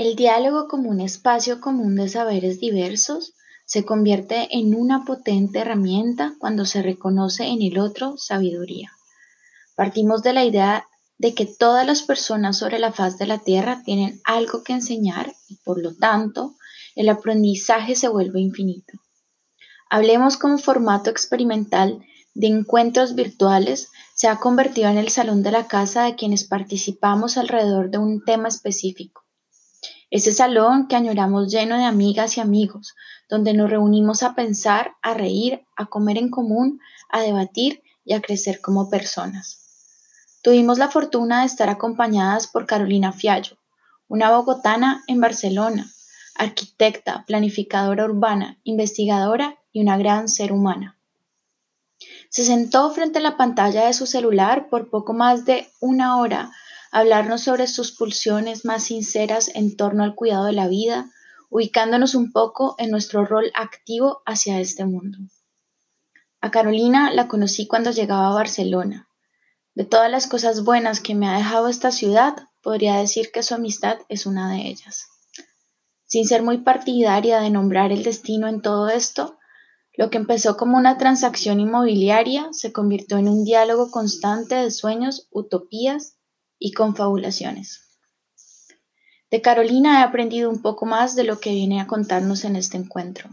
El diálogo como un espacio común de saberes diversos se convierte en una potente herramienta cuando se reconoce en el otro sabiduría. Partimos de la idea de que todas las personas sobre la faz de la Tierra tienen algo que enseñar y por lo tanto el aprendizaje se vuelve infinito. Hablemos como formato experimental de encuentros virtuales se ha convertido en el salón de la casa de quienes participamos alrededor de un tema específico. Ese salón que añoramos lleno de amigas y amigos, donde nos reunimos a pensar, a reír, a comer en común, a debatir y a crecer como personas. Tuvimos la fortuna de estar acompañadas por Carolina Fiallo, una bogotana en Barcelona, arquitecta, planificadora urbana, investigadora y una gran ser humana. Se sentó frente a la pantalla de su celular por poco más de una hora hablarnos sobre sus pulsiones más sinceras en torno al cuidado de la vida, ubicándonos un poco en nuestro rol activo hacia este mundo. A Carolina la conocí cuando llegaba a Barcelona. De todas las cosas buenas que me ha dejado esta ciudad, podría decir que su amistad es una de ellas. Sin ser muy partidaria de nombrar el destino en todo esto, lo que empezó como una transacción inmobiliaria se convirtió en un diálogo constante de sueños, utopías y confabulaciones. De Carolina he aprendido un poco más de lo que viene a contarnos en este encuentro.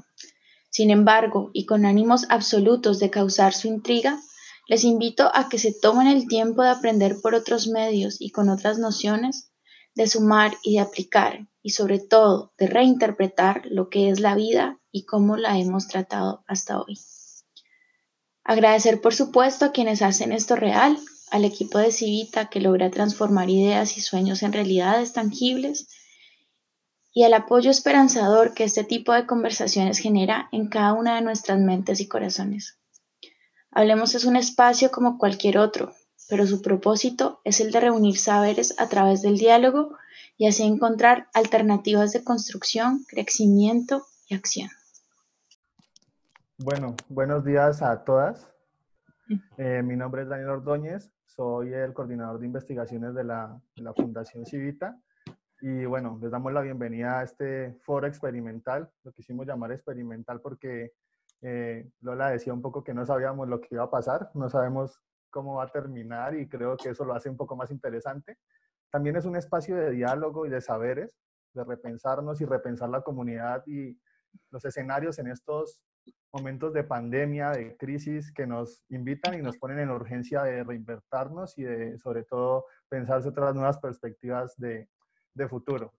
Sin embargo, y con ánimos absolutos de causar su intriga, les invito a que se tomen el tiempo de aprender por otros medios y con otras nociones, de sumar y de aplicar, y sobre todo de reinterpretar lo que es la vida y cómo la hemos tratado hasta hoy. Agradecer por supuesto a quienes hacen esto real, al equipo de Civita que logra transformar ideas y sueños en realidades tangibles y al apoyo esperanzador que este tipo de conversaciones genera en cada una de nuestras mentes y corazones. Hablemos es un espacio como cualquier otro, pero su propósito es el de reunir saberes a través del diálogo y así encontrar alternativas de construcción, crecimiento y acción. Bueno, buenos días a todas. Eh, mi nombre es Daniel Ordóñez, soy el coordinador de investigaciones de la, Fundación Civita. Y bueno, les damos la bienvenida a este foro experimental, lo quisimos llamar experimental porque eh, Lola decía un poco que no sabíamos lo que iba a pasar, no sabemos cómo va a terminar y creo que eso lo hace un poco más interesante. También es un espacio de diálogo y de saberes, de repensarnos y repensar la comunidad y los escenarios en estos momentos de pandemia, de crisis que nos invitan y nos ponen en urgencia de reinvertirnos y de, sobre todo, pensarse otras nuevas perspectivas de, de futuro.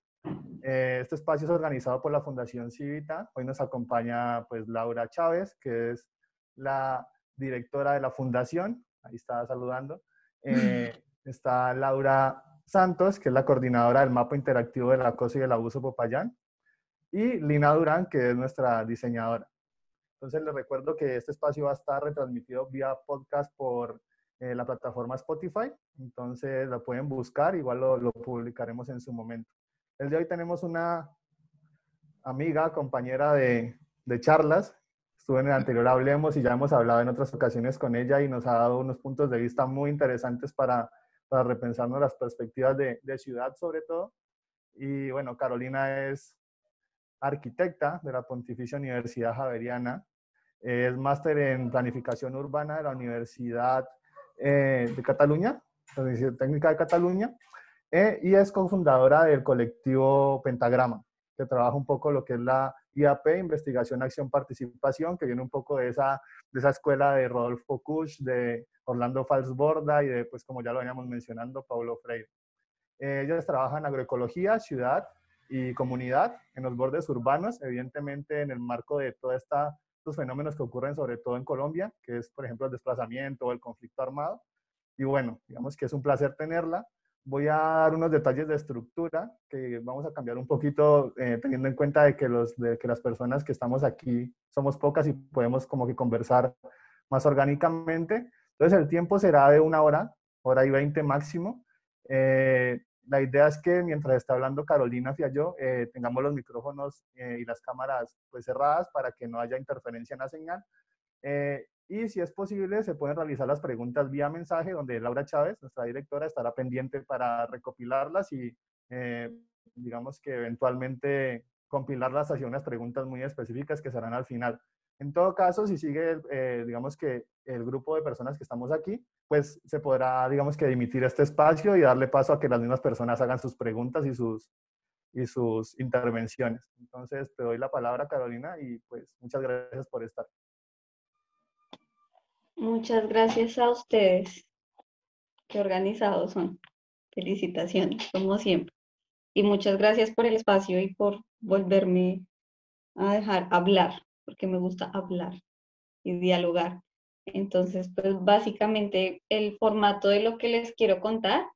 Eh, este espacio es organizado por la Fundación Civita. Hoy nos acompaña pues Laura Chávez, que es la directora de la fundación. Ahí está saludando. Eh, está Laura Santos, que es la coordinadora del mapa interactivo del acoso y el abuso Popayán. Y Lina Durán, que es nuestra diseñadora. Entonces les recuerdo que este espacio va a estar retransmitido vía podcast por eh, la plataforma Spotify. Entonces lo pueden buscar, igual lo, lo, publicaremos en su momento. El de hoy tenemos una amiga, compañera de, de charlas. Estuve en el anterior Hablemos y ya hemos hablado en otras ocasiones con ella y nos ha dado unos puntos de vista muy interesantes para, para repensarnos las perspectivas de, de ciudad sobre todo. Y bueno, Carolina es arquitecta de la Pontificia Universidad Javeriana, es máster en planificación urbana de la Universidad eh, de Cataluña, la Universidad Técnica de Cataluña, eh, y es cofundadora del colectivo Pentagrama, que trabaja un poco lo que es la IAP, Investigación, Acción, Participación, que viene un poco de esa, de esa escuela de Rodolfo Kusch, de Orlando Falsborda y de, pues como ya lo veníamos mencionando, Paulo Freire. Eh, ellos trabajan en agroecología, ciudad y comunidad en los bordes urbanos, evidentemente en el marco de todos estos fenómenos que ocurren sobre todo en Colombia, que es, por ejemplo, el desplazamiento o el conflicto armado. Y bueno, digamos que es un placer tenerla. Voy a dar unos detalles de estructura que vamos a cambiar un poquito eh, teniendo en cuenta de que, los, de que las personas que estamos aquí somos pocas y podemos como que conversar más orgánicamente. Entonces el tiempo será de una hora, hora y veinte máximo. Eh, la idea es que mientras está hablando Carolina Fiallo, eh, tengamos los micrófonos eh, y las cámaras pues cerradas para que no haya interferencia en la señal. Eh, y si es posible, se pueden realizar las preguntas vía mensaje, donde Laura Chávez, nuestra directora, estará pendiente para recopilarlas y eh, digamos que eventualmente compilarlas hacia unas preguntas muy específicas que serán al final. En todo caso, si sigue, eh, digamos que el grupo de personas que estamos aquí, pues se podrá, digamos que, dimitir este espacio y darle paso a que las mismas personas hagan sus preguntas y sus, y sus intervenciones. Entonces, te doy la palabra, Carolina, y pues muchas gracias por estar. Muchas gracias a ustedes. Qué organizados son. Felicitaciones, como siempre. Y muchas gracias por el espacio y por volverme a dejar hablar porque me gusta hablar y dialogar. Entonces, pues básicamente el formato de lo que les quiero contar,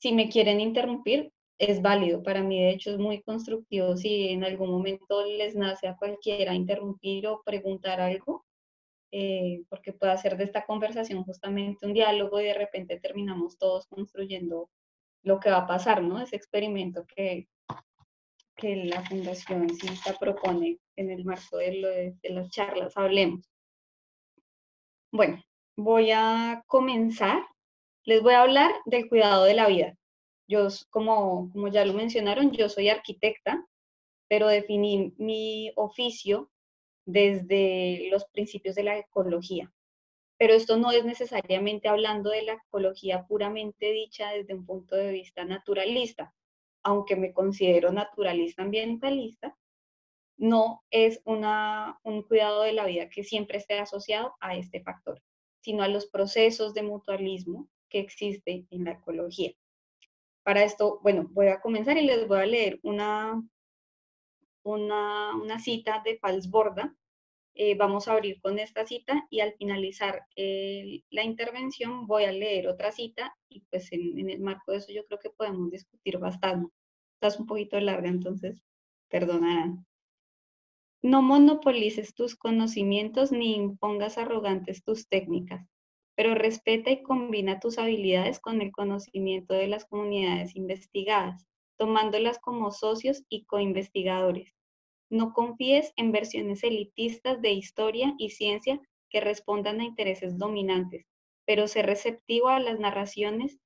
si me quieren interrumpir, es válido. Para mí, de hecho, es muy constructivo si en algún momento les nace a cualquiera interrumpir o preguntar algo, eh, porque puede hacer de esta conversación justamente un diálogo y de repente terminamos todos construyendo lo que va a pasar, ¿no? Ese experimento que, que la Fundación CISA propone en el marco de, de, las charlas Hablemos. Bueno, voy a comenzar. Les voy a hablar del cuidado de la vida. Yo, como, como ya lo mencionaron, yo soy arquitecta, pero definí mi oficio desde los principios de la ecología. Pero esto no es necesariamente hablando de la ecología puramente dicha desde un punto de vista naturalista, aunque me considero naturalista ambientalista, no es una, un cuidado de la vida que siempre esté asociado a este factor, sino a los procesos de mutualismo que existen en la ecología. Para esto, bueno, voy a comenzar y les voy a leer una, una, una cita de Falsborda. Eh, vamos a abrir con esta cita y al finalizar la intervención voy a leer otra cita y pues en, en, el marco de eso yo creo que podemos discutir bastante. Estás un poquito larga, entonces perdonarán. No monopolices tus conocimientos ni impongas arrogantes tus técnicas, pero respeta y combina tus habilidades con el conocimiento de las comunidades investigadas, tomándolas como socios y coinvestigadores. No confíes en versiones elitistas de historia y ciencia que respondan a intereses dominantes, pero sé receptivo a las narraciones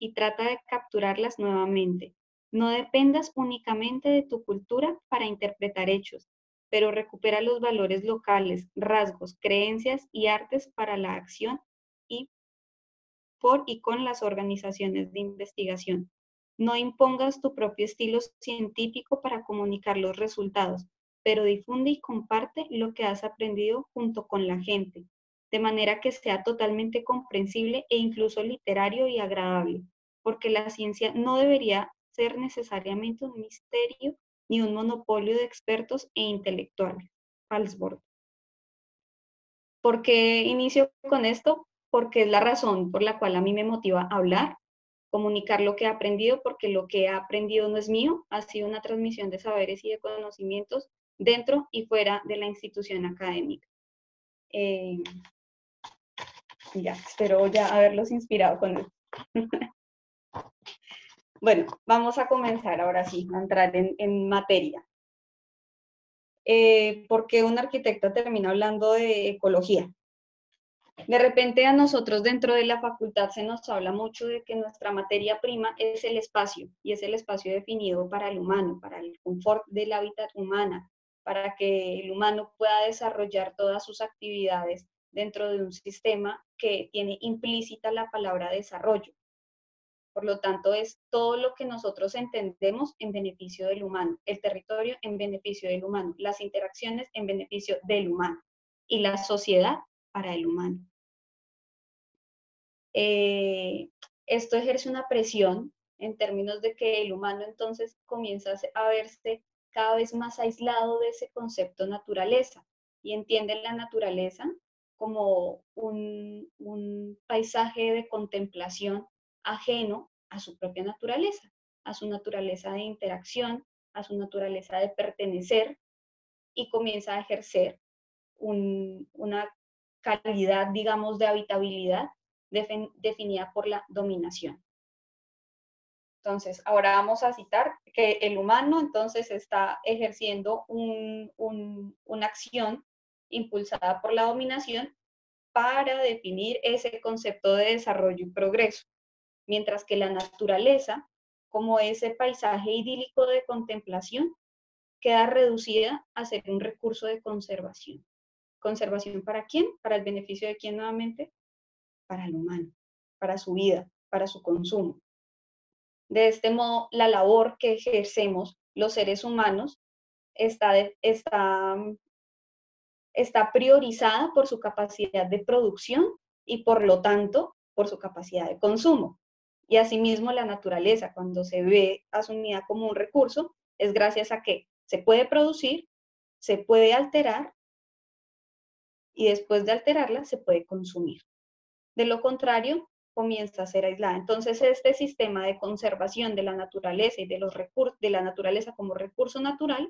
y trata de capturarlas nuevamente. No dependas únicamente de tu cultura para interpretar hechos, pero recupera los valores locales, rasgos, creencias y artes para la acción y por y con las organizaciones de investigación. No impongas tu propio estilo científico para comunicar los resultados, pero difunde y comparte lo que has aprendido junto con la gente, de manera que sea totalmente comprensible e incluso literario y agradable, porque la ciencia no debería ser necesariamente un misterio ni un monopolio de expertos e intelectuales. Falsborg. ¿Por qué inicio con esto? Porque es la razón por la cual a mí me motiva hablar, comunicar lo que he aprendido, porque lo que he aprendido no es mío, ha sido una transmisión de saberes y de conocimientos dentro y fuera de la institución académica. Eh, ya, espero ya haberlos inspirado con esto. Bueno, vamos a comenzar ahora sí, a entrar en, materia. Eh, ¿Por qué un arquitecto termina hablando de ecología? De repente a nosotros dentro de la facultad se nos habla mucho de que nuestra materia prima es el espacio y es el espacio definido para el humano, para el confort del hábitat humana, para que el humano pueda desarrollar todas sus actividades dentro de un sistema que tiene implícita la palabra desarrollo. Por lo tanto, es todo lo que nosotros entendemos en beneficio del humano, el territorio en beneficio del humano, las interacciones en beneficio del humano y la sociedad para el humano. Eh, esto ejerce una presión en términos de que el humano entonces comienza a verse cada vez más aislado de ese concepto naturaleza y entiende la naturaleza como un, un paisaje de contemplación ajeno a su propia naturaleza, a su naturaleza de interacción, a su naturaleza de pertenecer y comienza a ejercer una calidad, digamos, de habitabilidad definida por la dominación. Entonces, ahora vamos a citar que el humano entonces está ejerciendo una acción impulsada por la dominación para definir ese concepto de desarrollo y progreso mientras que la naturaleza como ese paisaje idílico de contemplación, queda reducida a ser un recurso de conservación. ¿Conservación para quién? Para el beneficio de quién nuevamente? Para el humano, para su vida, para su consumo. De este modo, la labor que ejercemos los seres humanos está, está, está priorizada por su capacidad de producción y por lo tanto por su capacidad de consumo. Y asimismo la naturaleza, cuando se ve asumida como un recurso, es gracias a que se puede producir, se puede alterar y después de alterarla se puede consumir. De lo contrario, comienza a ser aislada. Entonces, este sistema de conservación de la naturaleza y de los recursos de la naturaleza como recurso natural,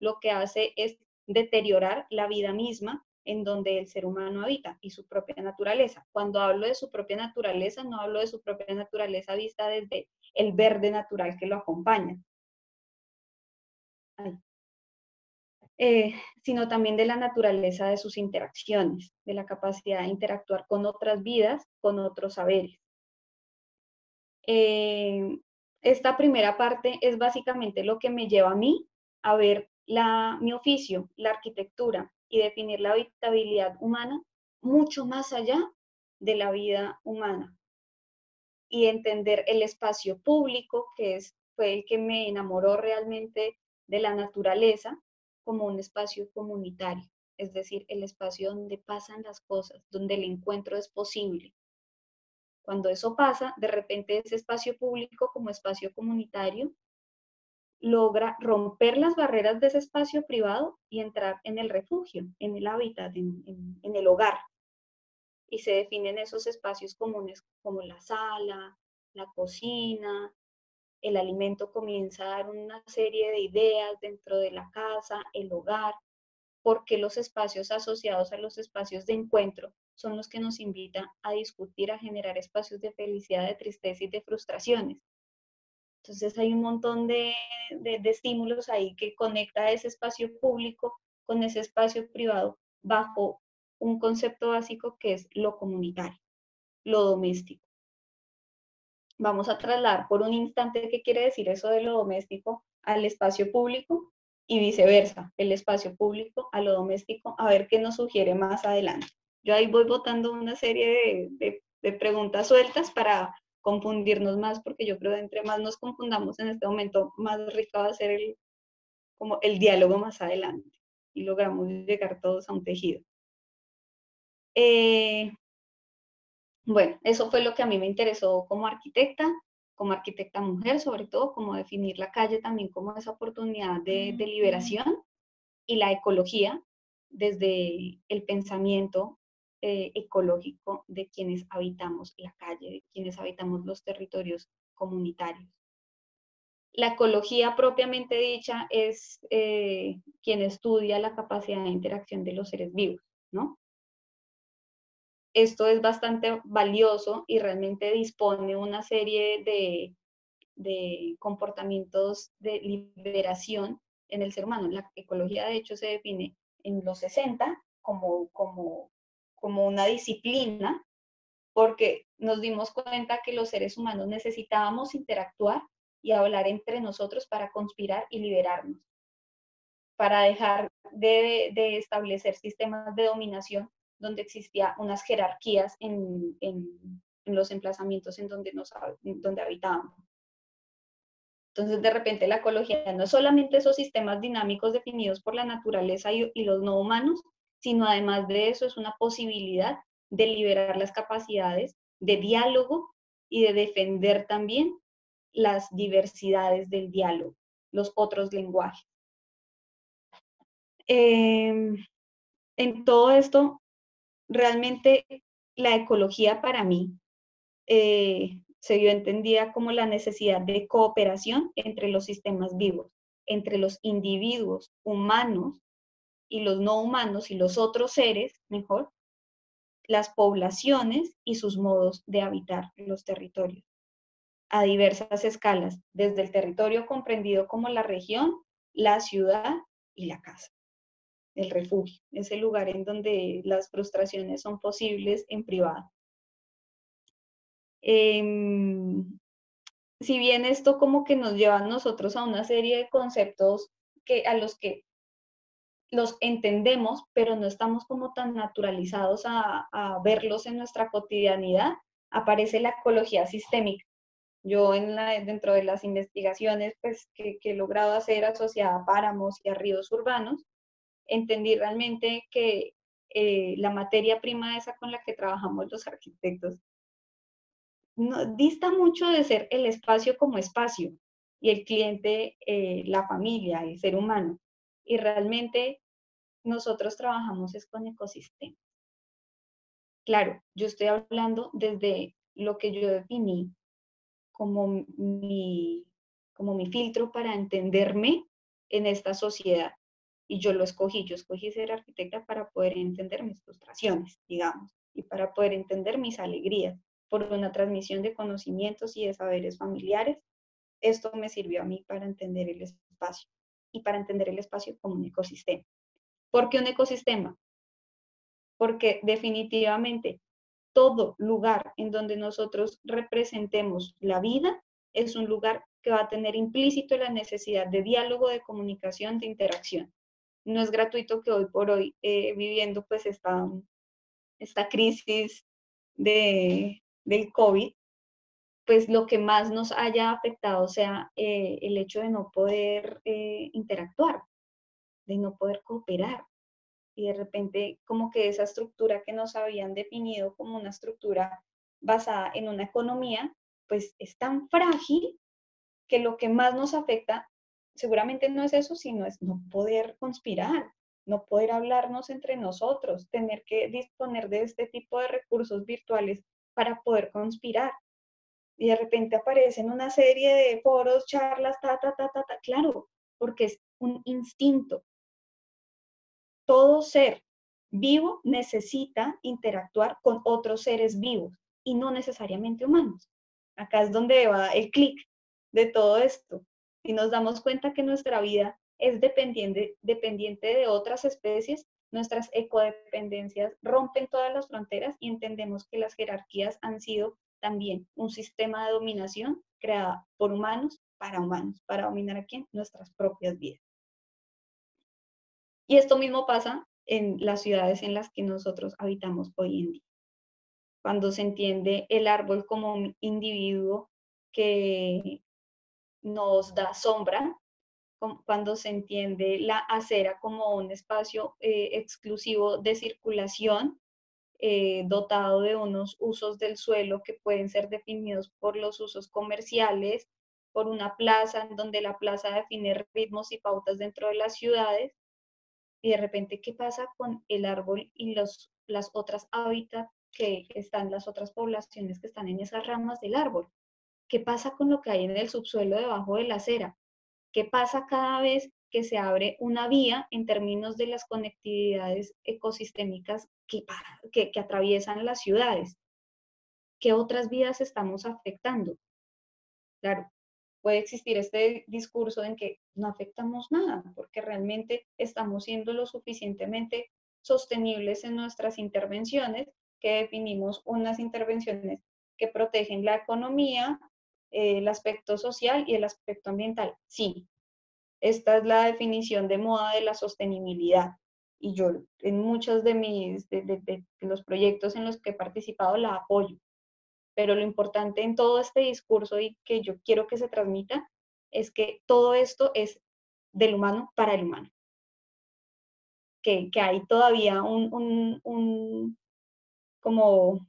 lo que hace es deteriorar la vida misma en donde el ser humano habita y su propia naturaleza. Cuando hablo de su propia naturaleza, no hablo de su propia naturaleza vista desde el verde natural que lo acompaña, eh, sino también de la naturaleza de sus interacciones, de la capacidad de interactuar con otras vidas, con otros saberes. Eh, esta primera parte es básicamente lo que me lleva a mí a ver la, mi oficio, la arquitectura y definir la habitabilidad humana mucho más allá de la vida humana y entender el espacio público, que es, fue el que me enamoró realmente de la naturaleza, como un espacio comunitario, es decir, el espacio donde pasan las cosas, donde el encuentro es posible. Cuando eso pasa, de repente ese espacio público como espacio comunitario logra romper las barreras de ese espacio privado y entrar en el refugio, en el hábitat, en, el hogar. Y se definen esos espacios comunes como la sala, la cocina, el alimento comienza a dar una serie de ideas dentro de la casa, el hogar, porque los espacios asociados a los espacios de encuentro son los que nos invitan a discutir, a generar espacios de felicidad, de tristeza y de frustraciones. Entonces hay un montón de, estímulos ahí que conecta ese espacio público con ese espacio privado bajo un concepto básico que es lo comunitario, lo doméstico. Vamos a trasladar por un instante qué quiere decir eso de lo doméstico al espacio público y viceversa, el espacio público a lo doméstico, a ver qué nos sugiere más adelante. Yo ahí voy botando una serie de, de preguntas sueltas para confundirnos más, porque yo creo que entre más nos confundamos en este momento, más rico va a ser el, como el diálogo más adelante y logramos llegar todos a un tejido. Eh, bueno, eso fue lo que a mí me interesó como arquitecta, como arquitecta mujer, sobre todo, como definir la calle también como esa oportunidad de, de liberación y la ecología desde el pensamiento eh, ecológico de quienes habitamos la calle, de quienes habitamos los territorios comunitarios. La ecología propiamente dicha es eh, quien estudia la capacidad de interacción de los seres vivos, ¿no? Esto es bastante valioso y realmente dispone una serie de, de comportamientos de liberación en el ser humano. La ecología, de hecho, se define en los 60 como, como como una disciplina, porque nos dimos cuenta que los seres humanos necesitábamos interactuar y hablar entre nosotros para conspirar y liberarnos, para dejar de, establecer sistemas de dominación donde existía unas jerarquías en, los emplazamientos en donde, nos, donde habitábamos. Entonces, de repente, la ecología no es solamente esos sistemas dinámicos definidos por la naturaleza y los no humanos, sino además de eso es una posibilidad de liberar las capacidades de diálogo y de defender también las diversidades del diálogo, los otros lenguajes. Em, en todo esto, realmente la ecología para mí eh, se vio entendida como la necesidad de cooperación entre los sistemas vivos, entre los individuos humanos y los no humanos y los otros seres, mejor, las poblaciones y sus modos de habitar los territorios a diversas escalas, desde el territorio comprendido como la región, la ciudad y la casa, el refugio, ese lugar en donde las frustraciones son posibles en privado. Em, si bien esto como que nos lleva a nosotros a una serie de conceptos que, a los que los entendemos, pero no estamos como tan naturalizados a, verlos en nuestra cotidianidad, aparece la ecología sistémica. Yo en la, dentro de las investigaciones pues, que, he logrado hacer asociada a páramos y a ríos urbanos, entendí realmente que eh, la materia prima esa con la que trabajamos los arquitectos no, dista mucho de ser el espacio como espacio y el cliente, eh, la familia, el ser humano. Y realmente nosotros trabajamos es con ecosistemas. Claro, yo estoy hablando desde lo que yo definí como mi, como mi filtro para entenderme en esta sociedad. Y yo lo escogí, yo escogí ser arquitecta para poder entender mis frustraciones, digamos, y para poder entender mis alegrías por una transmisión de conocimientos y de saberes familiares. Esto me sirvió a mí para entender el espacio y para entender el espacio como un ecosistema. ¿Por qué un ecosistema? Porque definitivamente todo lugar en donde nosotros representemos la vida es un lugar que va a tener implícito la necesidad de diálogo, de comunicación, de interacción. No es gratuito que hoy por hoy, eh, viviendo pues esta, esta crisis de, del COVID, pues lo que más nos haya afectado sea eh, el hecho de no poder eh, interactuar, de no poder cooperar. Y de repente como que esa estructura que nos habían definido como una estructura basada en una economía, pues es tan frágil que lo que más nos afecta seguramente no es eso, sino es no poder conspirar, no poder hablarnos entre nosotros, tener que disponer de este tipo de recursos virtuales para poder conspirar. Y de repente aparecen una serie de foros, charlas, ta, ta, ta, ta, ta. Claro, porque es un instinto. Todo ser vivo necesita interactuar con otros seres vivos y no necesariamente humanos. Acá es donde va el clic de todo esto. Y nos damos cuenta que nuestra vida es dependiente, dependiente de otras especies nuestras ecodependencias rompen todas las fronteras y entendemos que las jerarquías han sido también un sistema de dominación creada por humanos para humanos, para dominar a quién? Nuestras propias vidas. Y esto mismo pasa en las ciudades en las que nosotros habitamos hoy en día. Cuando se entiende el árbol como un individuo que nos da sombra, cuando se entiende la acera como un espacio eh, exclusivo de circulación, eh, dotado de unos usos del suelo que pueden ser definidos por los usos comerciales, por una plaza en donde la plaza define ritmos y pautas dentro de las ciudades. Y de repente, ¿qué pasa con el árbol y los, las otras hábitats que están, las otras poblaciones que están en esas ramas del árbol? ¿Qué pasa con lo que hay en el subsuelo debajo de la acera? ¿Qué pasa cada vez que se abre una vía en términos de las conectividades ecosistémicas que, que, atraviesan las ciudades? ¿Qué otras vías estamos afectando? Claro, puede existir este discurso en que no afectamos nada, porque realmente estamos siendo lo suficientemente sostenibles en nuestras intervenciones, que definimos unas intervenciones que protegen la economía, el aspecto social y el aspecto ambiental. Sí, esta es la definición de moda de la sostenibilidad. Y yo en muchos de, mis, de, los proyectos en los que he participado la apoyo. Pero lo importante en todo este discurso y que yo quiero que se transmita es que todo esto es del humano para el humano. Que, que hay todavía un, un, un, como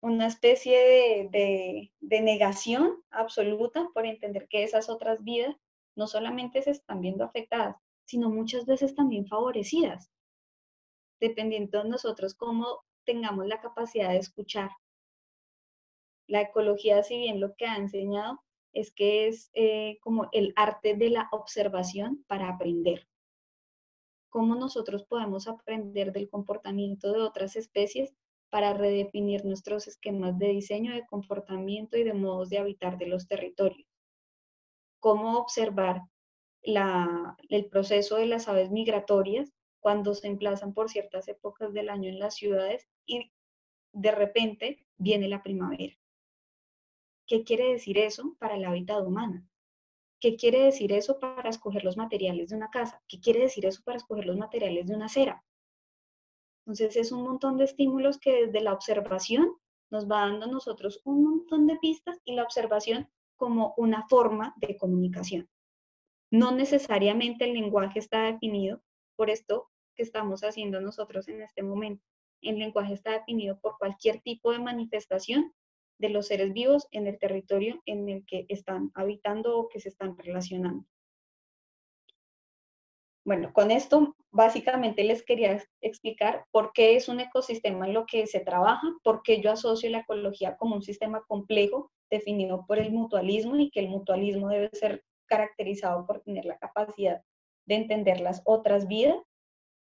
una especie de, negación absoluta por entender que esas otras vidas no solamente se están viendo afectadas, sino muchas veces también favorecidas, dependiendo de nosotros cómo tengamos la capacidad de escuchar. La ecología, si bien lo que ha enseñado es que es eh, como el arte de la observación para aprender. Cómo nosotros podemos aprender del comportamiento de otras especies para redefinir nuestros esquemas de diseño, de comportamiento y de modos de habitar de los territorios. Cómo observar el proceso de las aves migratorias cuando se emplazan por ciertas épocas del año en las ciudades y de repente viene la primavera. ¿Qué quiere decir eso para el hábitat humano? ¿Qué quiere decir eso para escoger los materiales de una casa? ¿Qué quiere decir eso para escoger los materiales de una acera? Entonces es un montón de estímulos que desde la observación nos va dando nosotros un montón de pistas y la observación como una forma de comunicación. No necesariamente el lenguaje está definido por esto que estamos haciendo nosotros en este momento. El lenguaje está definido por cualquier tipo de manifestación de los seres vivos en el territorio en el que están habitando o que se están relacionando. Bueno, con esto básicamente les quería explicar por qué es un ecosistema en lo que se trabaja, por qué yo asocio la ecología como un sistema complejo definido por el mutualismo y que el mutualismo debe ser caracterizado por tener la capacidad de entender las otras vidas,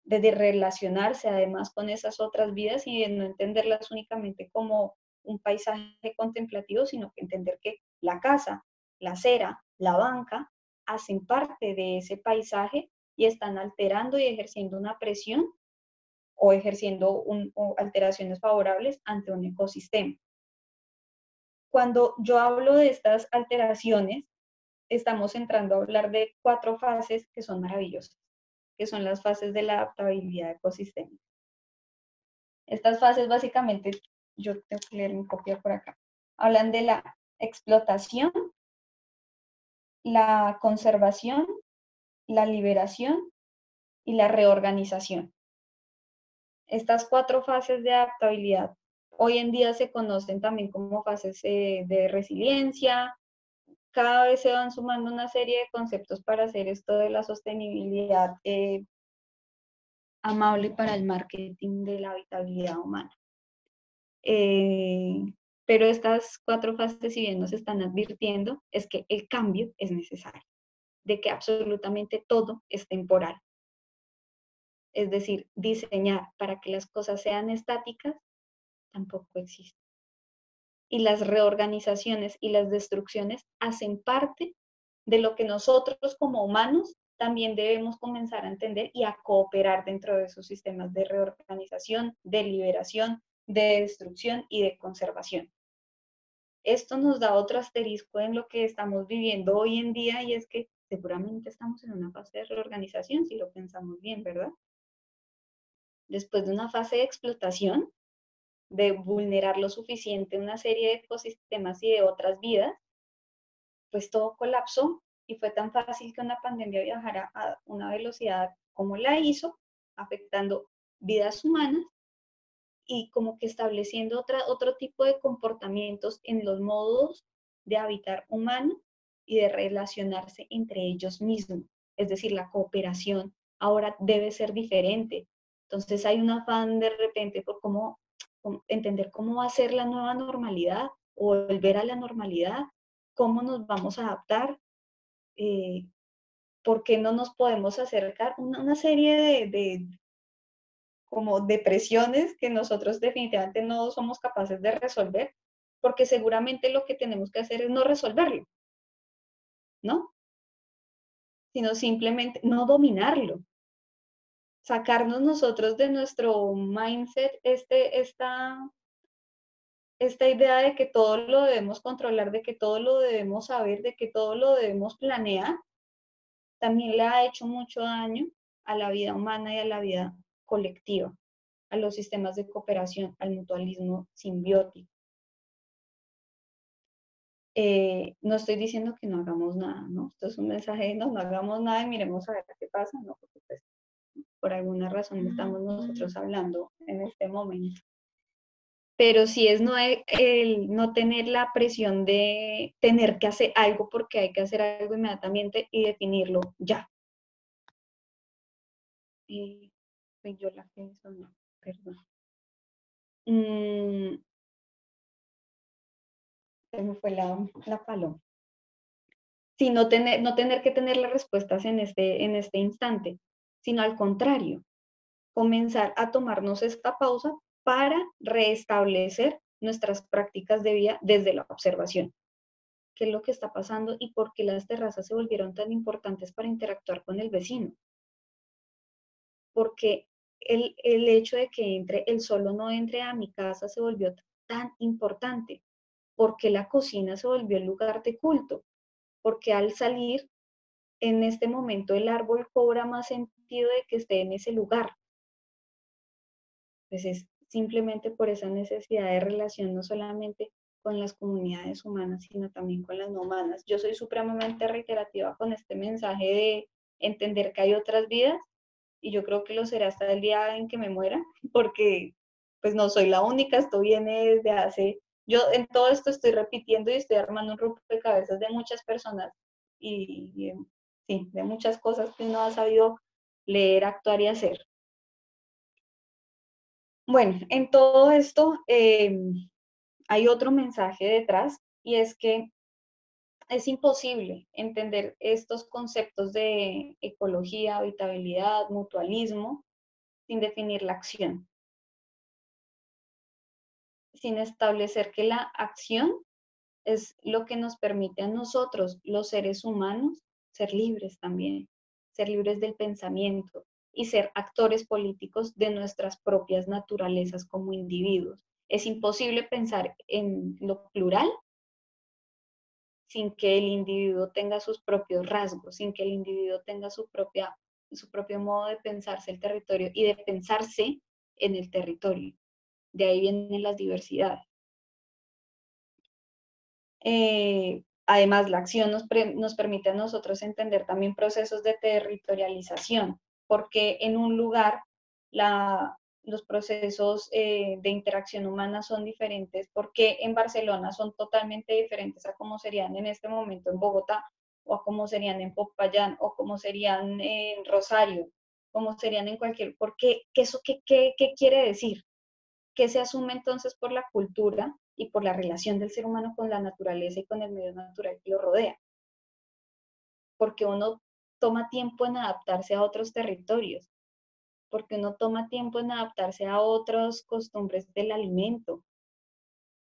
de relacionarse además con esas otras vidas y de no entenderlas únicamente como un paisaje contemplativo, sino que entender que la casa, la acera, la banca hacen parte de ese paisaje y están alterando y ejerciendo una presión o ejerciendo alteraciones favorables ante un ecosistema. Cuando yo hablo de estas alteraciones, estamos entrando a hablar de cuatro fases que son maravillosas, que son las fases de la adaptabilidad ecosistémica. Estas fases básicamente yo tengo que leer mi copia por acá. Hablan de la explotación, la conservación, la liberación y la reorganización. Estas cuatro fases de adaptabilidad hoy en día se conocen también como fases eh, de resiliencia. Cada vez se van sumando una serie de conceptos para hacer esto de la sostenibilidad eh, amable para el marketing de la habitabilidad humana. Eh, pero estas cuatro fases, si bien nos están advirtiendo, es que el cambio es necesario, de que absolutamente todo es temporal. Es decir, diseñar para que las cosas sean estáticas tampoco existe. Y las reorganizaciones y las destrucciones hacen parte de lo que nosotros como humanos también debemos comenzar a entender y a cooperar dentro de esos sistemas de reorganización, de liberación, de destrucción y de conservación. Esto nos da otro asterisco en lo que estamos viviendo hoy en día y es que seguramente estamos en una fase de reorganización, si lo pensamos bien, ¿verdad? Después de una fase de explotación, de vulnerar lo suficiente una serie de ecosistemas y de otras vidas, pues todo colapsó y fue tan fácil que una pandemia viajara a una velocidad como la hizo, afectando vidas humanas y como que estableciendo otra, otro tipo de comportamientos en los modos de habitar humano y de relacionarse entre ellos mismos. Es decir, la cooperación ahora debe ser diferente. Entonces hay un afán de repente por cómo, entender cómo va a ser la nueva normalidad o volver a la normalidad, cómo nos vamos a adaptar, eh, por qué no nos podemos acercar, una, una serie de, como depresiones que nosotros definitivamente no somos capaces de resolver, porque seguramente lo que tenemos que hacer es no resolverlo, ¿no? Sino simplemente no dominarlo. Sacarnos nosotros de nuestro mindset este, esta, esta idea de que todo lo debemos controlar, de que todo lo debemos saber, de que todo lo debemos planear, también le ha hecho mucho daño a la vida humana y a la vida colectiva, a los sistemas de cooperación, al mutualismo simbiótico. Eh, no estoy diciendo que no hagamos nada, ¿no? Esto es un mensaje, no, no hagamos nada y miremos a ver qué pasa, ¿no? Porque pues, por alguna razón estamos nosotros hablando en este momento. Pero si es no, el, no tener la presión de tener que hacer algo porque hay que hacer algo inmediatamente y definirlo ya. Eh, yo la que no, perdón. Mm, se me fue la, la paloma. Sí, no tener, no tener que tener las respuestas en este, en este instante, sino al contrario, comenzar a tomarnos esta pausa para restablecer nuestras prácticas de vida desde la observación. ¿Qué es lo que está pasando y por qué las terrazas se volvieron tan importantes para interactuar con el vecino? Porque el, hecho de que entre el solo no entre a mi casa se volvió tan importante. por qué la cocina se volvió el lugar de culto, porque al salir en este momento el árbol cobra más sentido de que esté en ese lugar. Pues es simplemente por esa necesidad de relación, no solamente con las comunidades humanas, sino también con las no humanas. Yo soy supremamente reiterativa con este mensaje de entender que hay otras vidas y yo creo que lo será hasta el día en que me muera, porque pues no soy la única, esto viene desde hace, yo en todo esto estoy repitiendo y estoy armando un rompecabezas de muchas personas y, sí, de muchas cosas que uno ha sabido leer, actuar y hacer. Bueno, en todo esto em, hay otro mensaje detrás y es que es imposible entender estos conceptos de ecología, habitabilidad, mutualismo, sin definir la acción, sin establecer que la acción es lo que nos permite a nosotros, los seres humanos, ser libres también, ser libres del pensamiento y ser actores políticos de nuestras propias naturalezas como individuos. Es imposible pensar en lo plural sin que el individuo tenga sus propios rasgos, sin que el individuo tenga su, propia, su propio modo de pensarse el territorio y de pensarse en el territorio. De ahí vienen las diversidades. Eh, además, la acción nos, nos permite a nosotros entender también procesos de territorialización, porque en un lugar los procesos eh, de interacción humana son diferentes, porque en Barcelona son totalmente diferentes a cómo serían en este momento en Bogotá, o a cómo serían en Popayán, o cómo serían en Rosario, cómo serían en cualquier, porque ¿eso qué, qué, qué quiere decir? ¿Qué se asume entonces por la cultura y por la relación del ser humano con la naturaleza y con el medio natural que lo rodea? Porque uno toma tiempo en adaptarse a otros territorios, porque uno toma tiempo en adaptarse a otras costumbres del alimento.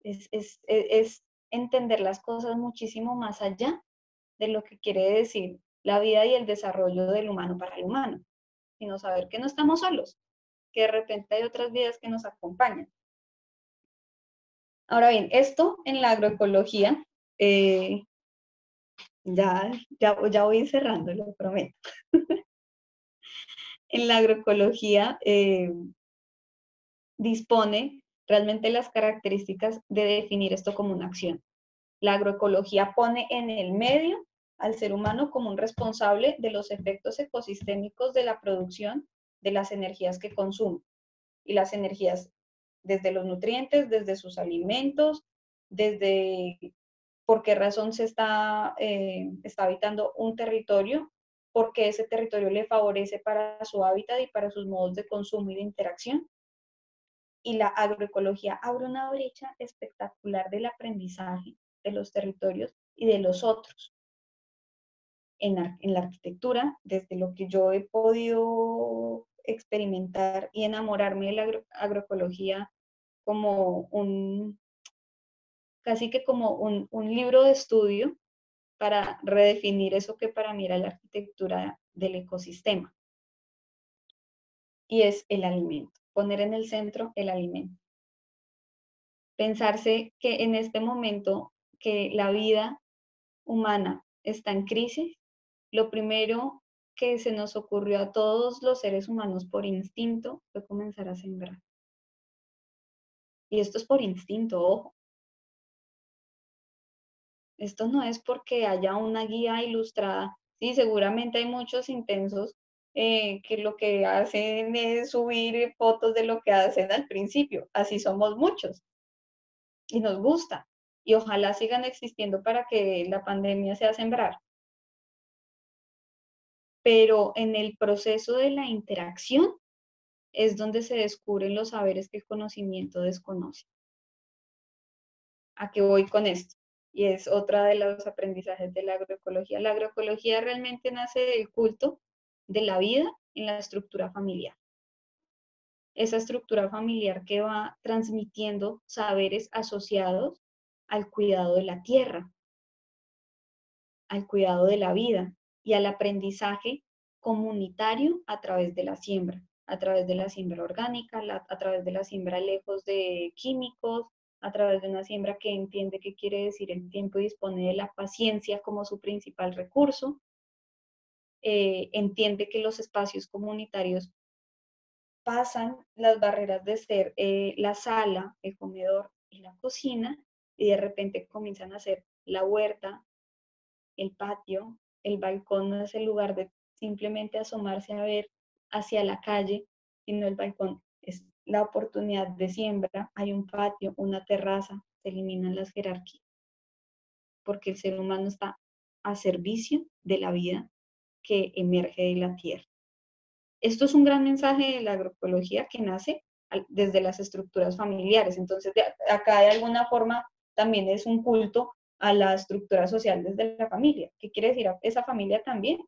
Es, es, e, entender las cosas muchísimo más allá de lo que quiere decir la vida y el desarrollo del humano para el humano, sino saber que no estamos solos, que de repente hay otras vidas que nos acompañan. Ahora bien, esto en la agroecología, eh, ya, ya, voy cerrando, lo prometo. en la agroecología eh, dispone realmente las características de definir esto como una acción. La agroecología pone en el medio al ser humano como un responsable de los efectos ecosistémicos de la producción de las energías que consume. Y las energías desde los nutrientes, desde sus alimentos, desde por qué razón se está, eh, está habitando un territorio porque ese territorio le favorece para su hábitat y para sus modos de consumo y de interacción. Y la agroecología abre una brecha espectacular del aprendizaje de los territorios y de los otros. En la, en la arquitectura, desde lo que yo he podido experimentar y enamorarme de la agroecología como un, casi que como un, un libro de estudio para redefinir eso que para mí era la arquitectura del ecosistema. Y es el alimento, poner en el centro el alimento. Pensarse que en este momento que la vida humana está en crisis, lo primero que se nos ocurrió a todos los seres humanos por instinto fue comenzar a sembrar. Y esto es por instinto, ojo. Esto no es porque haya una guía ilustrada. Sí, seguramente hay muchos intensos eh, que lo que hacen es subir fotos de lo que hacen al principio. Así somos muchos. Y nos gusta. Y ojalá sigan existiendo para que la pandemia sea sembrar. Pero en el proceso de la interacción es donde se descubren los saberes que el conocimiento desconoce. ¿A qué voy con esto? y es otra de los aprendizajes de la agroecología. La agroecología realmente nace del culto de la vida en la estructura familiar. Esa estructura familiar que va transmitiendo saberes asociados al cuidado de la tierra, al cuidado de la vida y al aprendizaje comunitario a través de la siembra, a través de la siembra orgánica, a través de la siembra lejos de químicos, a través de una siembra que entiende qué quiere decir el tiempo y dispone de la paciencia como su principal recurso. Eh, entiende que los espacios comunitarios pasan las barreras de ser eh, la sala, el comedor y la cocina y de repente comienzan a ser la huerta, el patio, el balcón no es el lugar de simplemente asomarse a ver hacia la calle, sino el balcón es la oportunidad de siembra, hay un patio, una terraza, se eliminan las jerarquías, porque el ser humano está a servicio de la vida que emerge de la tierra. Esto es un gran mensaje de la agroecología que nace desde las estructuras familiares. Entonces, acá de alguna forma también es un culto a la estructura social desde la familia. ¿Qué quiere decir? Esa familia también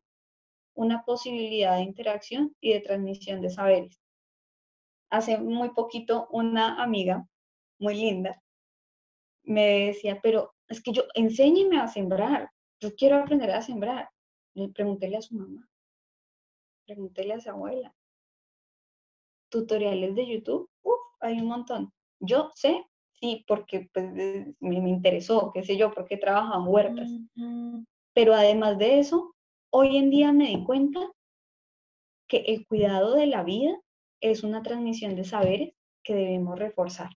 una posibilidad de interacción y de transmisión de saberes. Hace muy poquito una amiga muy linda me decía, pero es que yo enséñeme a sembrar, yo quiero aprender a sembrar. Le preguntéle a su mamá, pregúntele a su abuela. Tutoriales de YouTube, Uf, hay un montón. Yo sé, sí, porque pues, me, interesó, qué sé yo, porque he trabajado en huertas. Pero además de eso, hoy en día me di cuenta que el cuidado de la vida es una transmisión de saberes que debemos reforzar,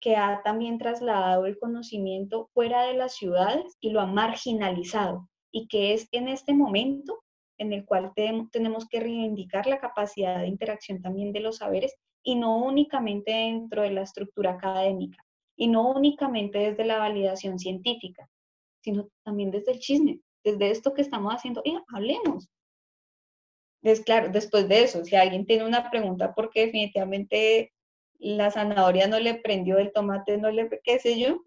que ha también trasladado el conocimiento fuera de las ciudades y lo ha marginalizado, y que es en este momento en el cual tenemos que reivindicar la capacidad de interacción también de los saberes y no únicamente dentro de la estructura académica y no únicamente desde la validación científica, sino también desde el chisme, desde esto que estamos haciendo, hablemos. Es claro, después de eso, si alguien tiene una pregunta porque definitivamente la zanahoria no le prendió, el tomate no le, qué sé yo,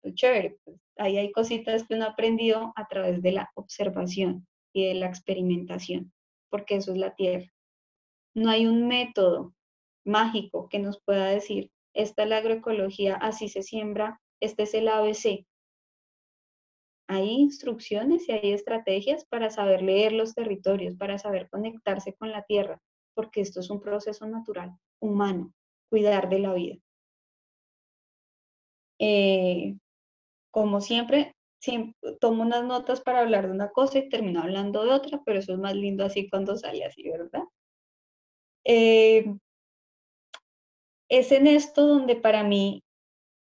pues chévere, pues ahí hay cositas que uno ha aprendido a través de la observación y de la experimentación, porque eso es la tierra. No hay un método mágico que nos pueda decir, esta es la agroecología, así se siembra, este es el ABC. Hay instrucciones y hay estrategias para saber leer los territorios, para saber conectarse con la tierra, porque esto es un proceso natural, humano, cuidar de la vida. Eh, como siempre, tomo unas notas para hablar de una cosa y termino hablando de otra, pero eso es más lindo así cuando sale así, ¿verdad? Eh, es en esto donde para mí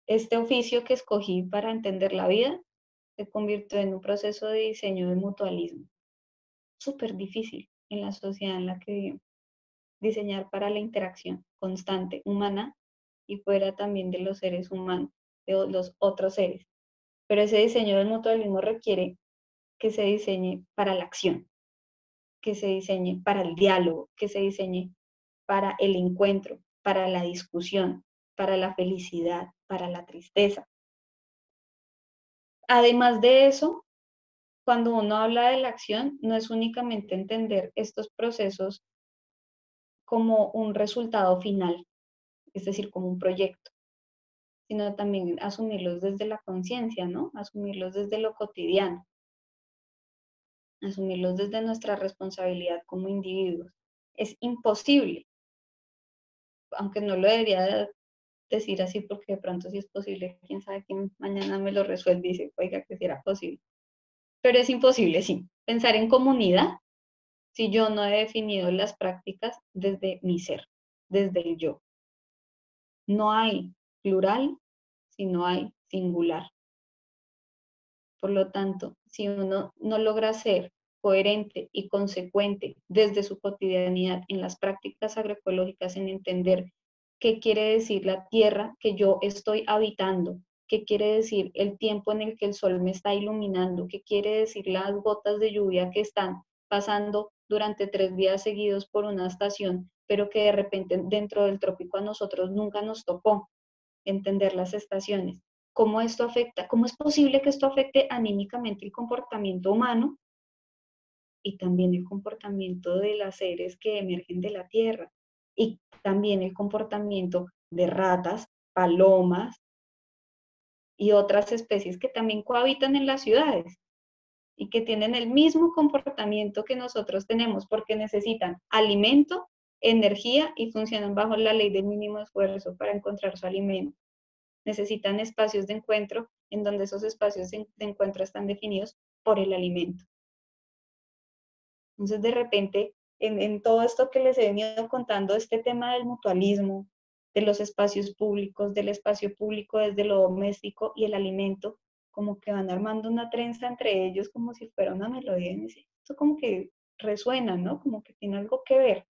este oficio que escogí para entender la vida se convirtió en un proceso de diseño de mutualismo. Súper difícil en la sociedad en la que vivimos. Diseñar para la interacción constante humana y fuera también de los seres humanos, de los otros seres. Pero ese diseño del mutualismo requiere que se diseñe para la acción, que se diseñe para el diálogo, que se diseñe para el encuentro, para la discusión, para la felicidad, para la tristeza. Además de eso, cuando uno habla de la acción, no es únicamente entender estos procesos como un resultado final, es decir, como un proyecto, sino también asumirlos desde la conciencia, ¿no? Asumirlos desde lo cotidiano, asumirlos desde nuestra responsabilidad como individuos. Es imposible, aunque no lo debería decir así porque de pronto si es posible, quién sabe quién mañana me lo resuelve y dice, oiga, que si era posible. Pero es imposible, sí. Pensar en comunidad si yo no he definido las prácticas desde mi ser, desde el yo. No hay plural si no hay singular. Por lo tanto, si uno no logra ser coherente y consecuente desde su cotidianidad en las prácticas agroecológicas, en entender qué quiere decir la tierra que yo estoy habitando, qué quiere decir el tiempo en el que el sol me está iluminando, qué quiere decir las gotas de lluvia que están pasando durante tres días seguidos por una estación, pero que de repente dentro del trópico a nosotros nunca nos tocó entender las estaciones. ¿Cómo esto afecta? ¿Cómo es posible que esto afecte anímicamente el comportamiento humano y también el comportamiento de las seres que emergen de la tierra? Y también el comportamiento de ratas, palomas y otras especies que también cohabitan en las ciudades y que tienen el mismo comportamiento que nosotros tenemos porque necesitan alimento, energía y funcionan bajo la ley del mínimo esfuerzo para encontrar su alimento. necesitan espacios de encuentro en donde esos espacios de encuentro están definidos por el alimento. Entonces, de repente, en, todo esto que les he venido contando, este tema del mutualismo, de los espacios públicos, del espacio público desde lo doméstico y el alimento, como que van armando una trenza entre ellos como si fuera una melodía. Esto como que resuena, ¿no? Como que tiene algo que ver.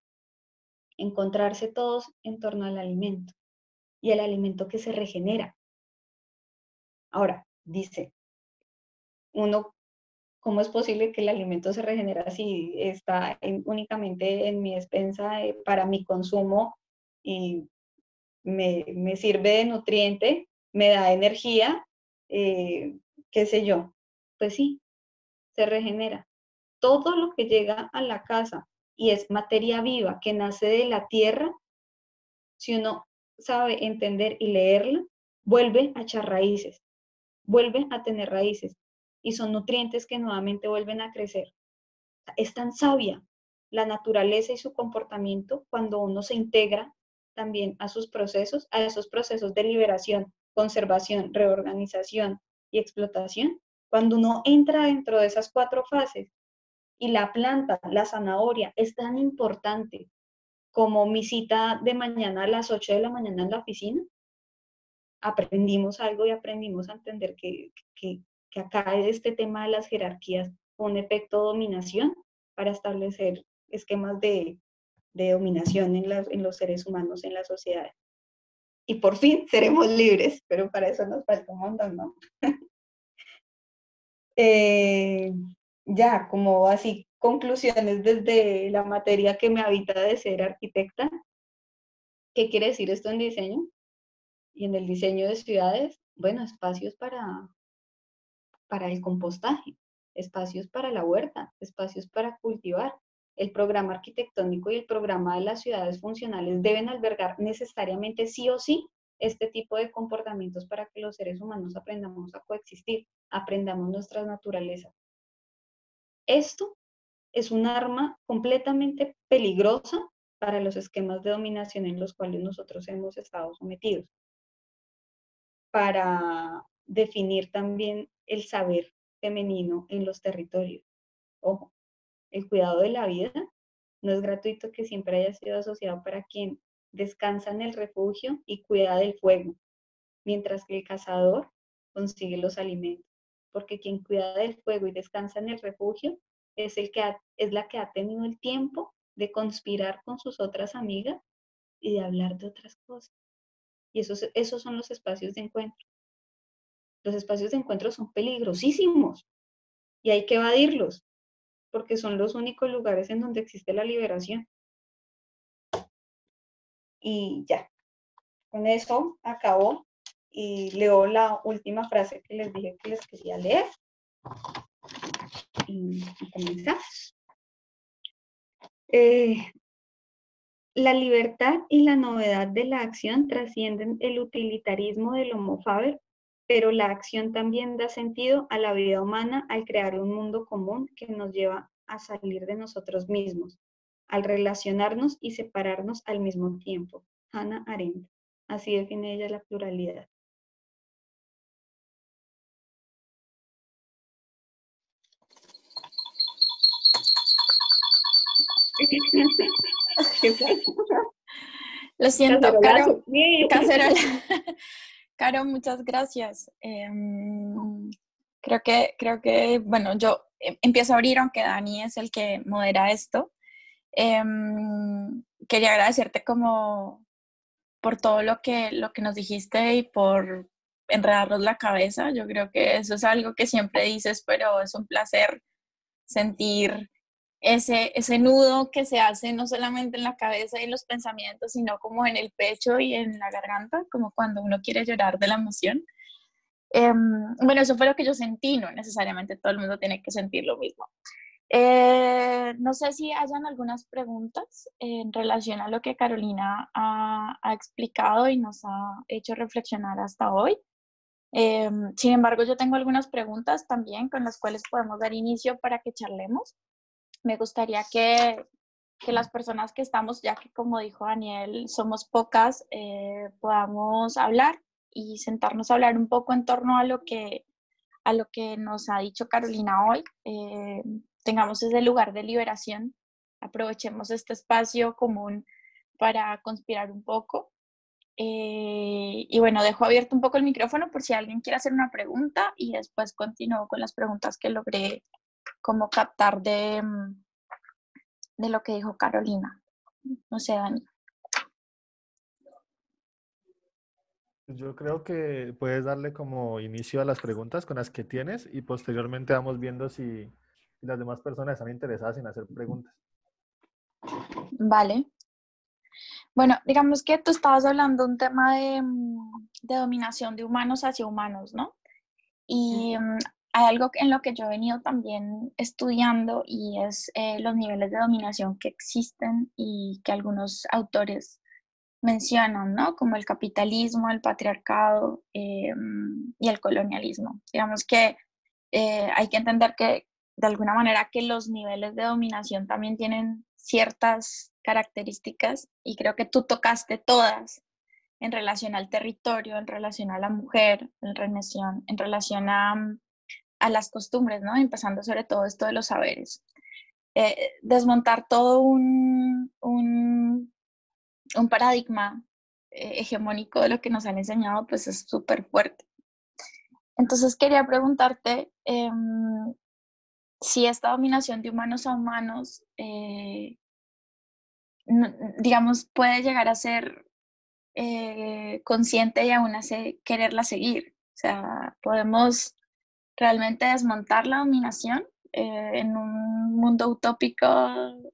Encontrarse todos en torno al alimento y el alimento que se regenera. Ahora, dice, uno ¿Cómo es posible que el alimento se regenera si está únicamente en mi despensa eh, para mi consumo y me, sirve de nutriente, me da energía, eh, qué sé yo? Pues sí, se regenera. Todo lo que llega a la casa y es materia viva que nace de la tierra, si uno sabe entender y leerla, vuelve a echar raíces, vuelve a tener raíces y son nutrientes que nuevamente vuelven a crecer. Es tan sabia la naturaleza y su comportamiento cuando uno se integra también a sus procesos, a esos procesos de liberación, conservación, reorganización y explotación. Cuando uno entra dentro de esas cuatro fases y la planta, la zanahoria, es tan importante como mi cita de mañana a las 8 de la mañana en la oficina, aprendimos algo y aprendimos a entender que, que, que acá este tema de las jerarquías un efecto dominación para establecer esquemas de, dominación en, en los seres humanos, en la sociedad. Y por fin seremos libres, pero para eso nos falta un montón, ¿no? Eh, ya, como así, conclusiones desde la materia que me habita de ser arquitecta. ¿Qué quiere decir esto en diseño? Y en el diseño de ciudades, bueno, espacios para, para el compostaje, espacios para la huerta, espacios para cultivar. El programa arquitectónico y el programa de las ciudades funcionales deben albergar necesariamente sí o sí este tipo de comportamientos para que los seres humanos aprendamos a coexistir, aprendamos nuestras naturalezas. Esto es un arma completamente peligrosa para los esquemas de dominación en los cuales nosotros hemos estado sometidos. Para definir también el saber femenino en los territorios. Ojo, el cuidado de la vida no es gratuito que siempre haya sido asociado para quien descansa en el refugio y cuida del fuego, mientras que el cazador consigue los alimentos, porque quien cuida del fuego y descansa en el refugio es, el que es la que ha tenido el tiempo de conspirar con sus otras amigas y de hablar de otras cosas. Y esos, esos son los espacios de encuentro los espacios de encuentro son peligrosísimos y hay que evadirlos porque son los únicos lugares en donde existe la liberación. Y ya, con eso acabo y leo la última frase que les dije que les quería leer. Y, comenzamos. Eh, la libertad y la novedad de la acción trascienden el utilitarismo del Homo faber pero la acción también da sentido a la vida humana al crear un mundo común que nos lleva a salir de nosotros mismos, al relacionarnos y separarnos al mismo tiempo. Hannah Arendt. Así define ella la pluralidad. Lo siento, Caro. Cacerola. Caro, muchas gracias. Em, creo que, creo que, bueno, yo em, empiezo a abrir, aunque Dani es el que modera esto. Em, quería agradecerte como por todo lo que, lo que nos dijiste y por enredarnos la cabeza. Yo creo que eso es algo que siempre dices, pero es un placer sentir ese, ese nudo que se hace no solamente en la cabeza y los pensamientos, sino como en el pecho y en la garganta, como cuando uno quiere llorar de la emoción. Em, bueno, eso fue lo que yo sentí, no necesariamente todo el mundo tiene que sentir lo mismo. Eh, no sé si hayan algunas preguntas en relación a lo que Carolina ha, ha explicado y nos ha hecho reflexionar hasta hoy. Em, sin embargo, yo tengo algunas preguntas también con las cuales podemos dar inicio para que charlemos me gustaría que, las personas que estamos, ya que como dijo Daniel, somos pocas, eh, podamos hablar y sentarnos a hablar un poco en torno a lo que, a lo que nos ha dicho Carolina hoy. Eh, tengamos ese lugar de liberación, aprovechemos este espacio común para conspirar un poco. Eh, y bueno, dejo abierto un poco el micrófono por si alguien quiere hacer una pregunta y después continúo con las preguntas que logré como captar de, mm, de lo que dijo Carolina. No sé, Dani. Yo creo que puedes darle como inicio a las preguntas con las que tienes y posteriormente vamos viendo si las demás personas están interesadas en hacer preguntas. Vale. Bueno, digamos que tú estabas hablando de un tema de, mm, de dominación de humanos hacia humanos, ¿no? Y mm, hay algo en lo que yo he venido también estudiando y es eh, los niveles de dominación que existen y que algunos autores mencionan, ¿no? Como el capitalismo, el patriarcado eh, y el colonialismo. Digamos que eh, hay que entender que de alguna manera que los niveles de dominación también tienen ciertas características y creo que tú tocaste todas en relación al territorio, en relación a la mujer, en relación, en relación a, a las costumbres, ¿no? Empezando sobre todo esto de los saberes. Eh, desmontar todo un, un paradigma eh, hegemónico de lo que nos han enseñado, pues es súper fuerte. Entonces quería preguntarte em, si esta dominación de humanos a humanos, eh, digamos, puede llegar a ser consciente y aún así quererla seguir. O sea, podemos realmente desmontar la dominación en un mundo utópico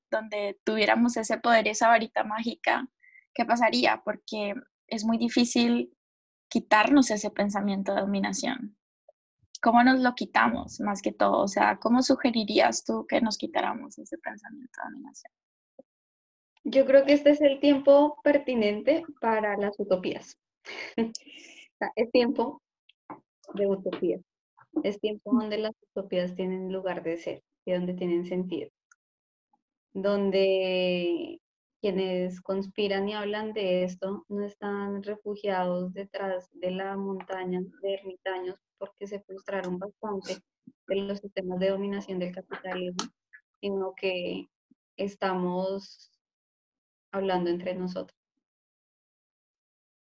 donde tuviéramos ese poder, esa varita mágica ¿qué pasaría? Porque es muy difícil quitarnos ese pensamiento de dominación. ¿Cómo nos lo quitamos más que todo? O sea, ¿cómo sugerirías tú que nos quitáramos ese pensamiento de dominación? Yo creo que este es el tiempo pertinente para las utopías. es tiempo de utopías. Es tiempo donde las utopías tienen lugar de ser y donde tienen sentido. Donde quienes conspiran y hablan de esto no están refugiados detrás de la montaña de ermitaños porque se frustraron bastante de los sistemas de dominación del capitalismo, sino que estamos hablando entre nosotros.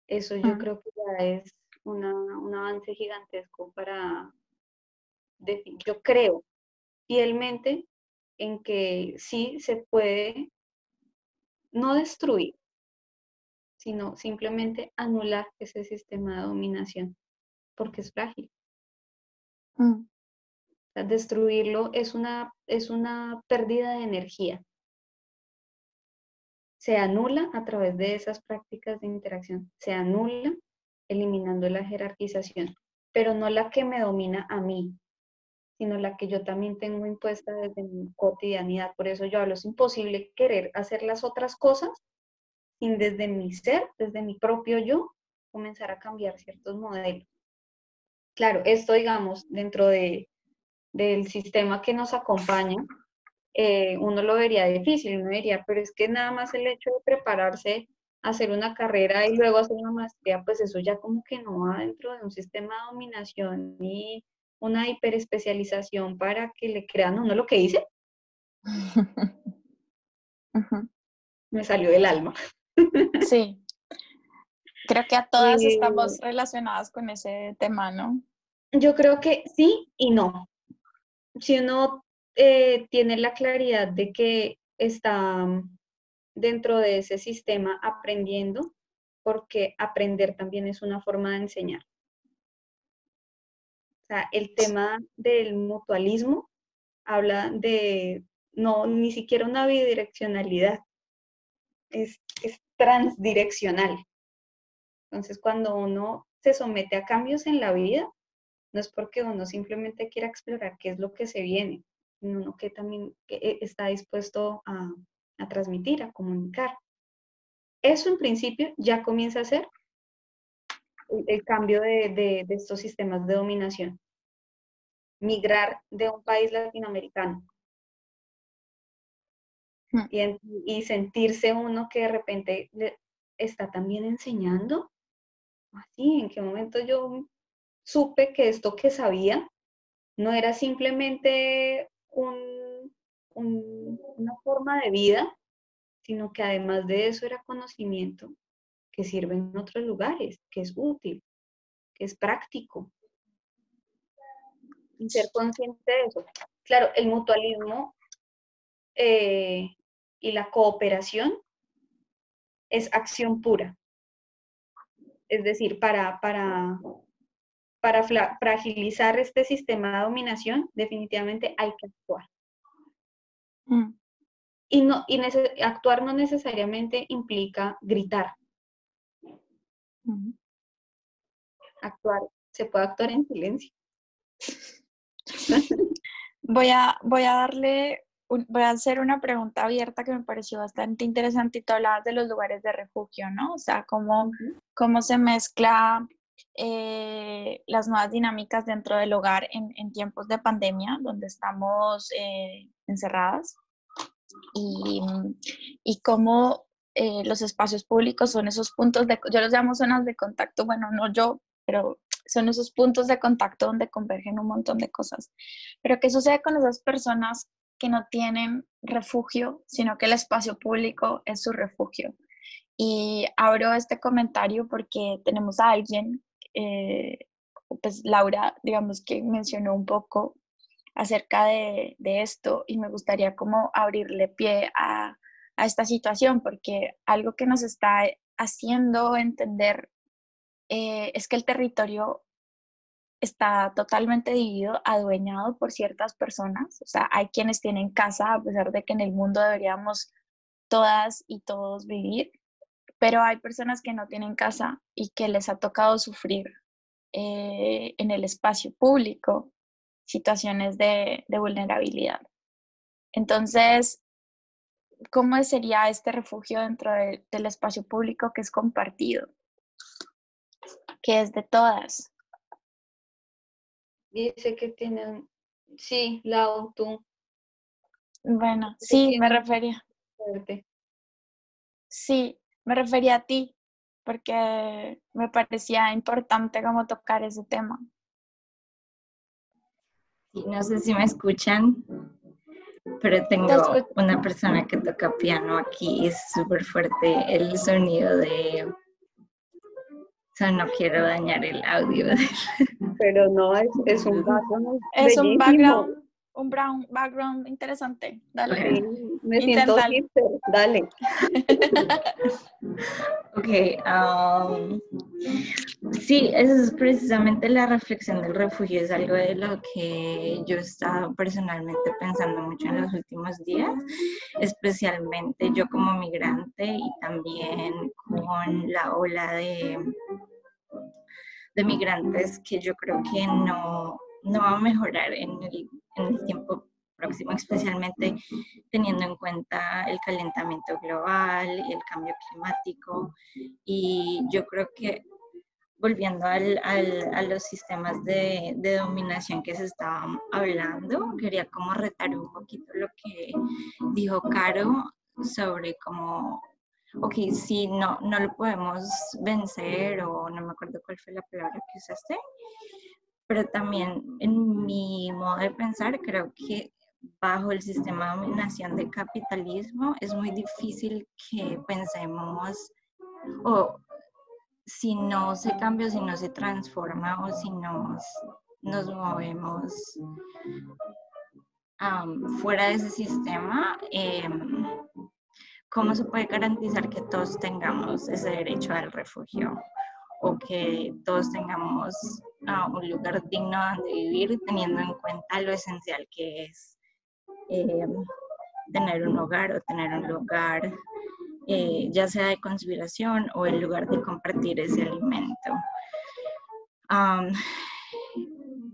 Eso yo creo que ya es un avance gigantesco para, yo creo fielmente en que sí se puede no destruir, sino simplemente anular ese sistema de dominación, porque es frágil. Mm. destruirlo es una, es una pérdida de energía. Se anula a través de esas prácticas de interacción, se anula eliminando la jerarquización, pero no la que me domina a mí, sino la que yo también tengo impuesta desde mi cotidianidad. Por eso yo hablo, es imposible querer hacer las otras cosas sin desde mi ser, desde mi propio yo, comenzar a cambiar ciertos modelos. Claro, esto, digamos, dentro de, del sistema que nos acompaña, eh, uno lo vería difícil, uno diría, pero es que nada más el hecho de prepararse hacer una carrera y luego hacer una maestría, pues eso ya como que no va dentro de un sistema de dominación y una hiperespecialización para que le crean uno lo que dice. Me salió del alma. sí. Creo que a todas estamos relacionadas con ese tema, ¿no? Yo creo que sí y no. Si uno eh, tiene la claridad de que está dentro de ese sistema aprendiendo, porque aprender también es una forma de enseñar. O sea, el tema del mutualismo habla de no, ni siquiera una bidireccionalidad, es, es transdireccional. Entonces, cuando uno se somete a cambios en la vida, no es porque uno simplemente quiera explorar qué es lo que se viene, sino uno que también e, está dispuesto a, transmitir, a comunicar. Eso en principio ya comienza a ser el, cambio de, estos sistemas de dominación. Migrar de un país latinoamericano hmm. y, sentirse uno que de repente está también enseñando. así? ¿En qué momento yo supe que esto que sabía no era simplemente un, una forma de vida, sino que además de eso era conocimiento que sirve en otros lugares, que es útil, que es práctico. Y ser consciente de eso. Claro, el mutualismo eh, y la cooperación es acción pura. Es decir, para, para, para fragilizar este sistema de dominación, definitivamente hay que actuar. Mm. Y, no, y actuar no necesariamente implica gritar. Actuar, se puede actuar en silencio. Voy a, voy a darle, voy a hacer una pregunta abierta que me pareció bastante interesante y tú hablabas de los lugares de refugio, ¿no? O sea, cómo, cómo se mezcla eh, las nuevas dinámicas dentro del hogar en, en tiempos de pandemia, donde estamos eh, encerradas, y, y cómo eh, los espacios públicos son esos puntos de, yo los llamo zonas de contacto, bueno, no yo, pero son esos puntos de contacto donde convergen un montón de cosas. Pero ¿qué sucede con esas personas que no tienen refugio, sino que el espacio público es su refugio? Y abro este comentario porque tenemos a alguien, eh, pues Laura, digamos que mencionó un poco acerca de, de esto y me gustaría como abrirle pie a a esta situación, porque algo que nos está haciendo entender eh, es que el territorio está totalmente dividido, adueñado por ciertas personas. O sea, hay quienes tienen casa, a pesar de que en el mundo deberíamos todas y todos vivir, pero hay personas que no tienen casa y que les ha tocado sufrir eh, en el espacio público situaciones de, de vulnerabilidad. Entonces, ¿cómo sería este refugio dentro del espacio público que es compartido? Que es de todas. Dice que tienen, sí, la tú. Bueno, sí, me refería. Sí, me refería a ti, porque me parecía importante como tocar ese tema. no sé si me escuchan pero tengo una persona que toca piano aquí y es súper fuerte el sonido de... O sea, no quiero dañar el audio. Pero no, es, es un background. Es un background un brown background interesante. Dale. Me siento hipster. Dale. ok. Um, sí, esa es precisamente la reflexión del refugio. Es algo de lo que yo he estado personalmente pensando mucho en los últimos días, especialmente yo como migrante y también con la ola de de migrantes que yo creo que no, no va a mejorar en el, tiempo próximo, especialmente teniendo en cuenta el calentamiento global, el cambio climático. Y yo creo que volviendo al, a los sistemas de, de, dominación que se estaban hablando, quería como retar un poquito lo que dijo Caro sobre cómo, ok, si no, no lo podemos vencer o no me acuerdo cuál fue la palabra que usaste, pero también en mi modo de pensar creo que bajo el sistema de dominación del capitalismo es muy difícil que pensemos o si no se cambia, si no se transforma o si nos, nos movemos fuera de ese sistema, em, ¿cómo se puede garantizar que todos tengamos ese derecho al refugio? O que todos tengamos ah, un lugar digno donde vivir, teniendo en cuenta lo esencial que es eh, tener un hogar o tener un lugar, eh, ya sea de conspiración o el lugar de compartir ese alimento.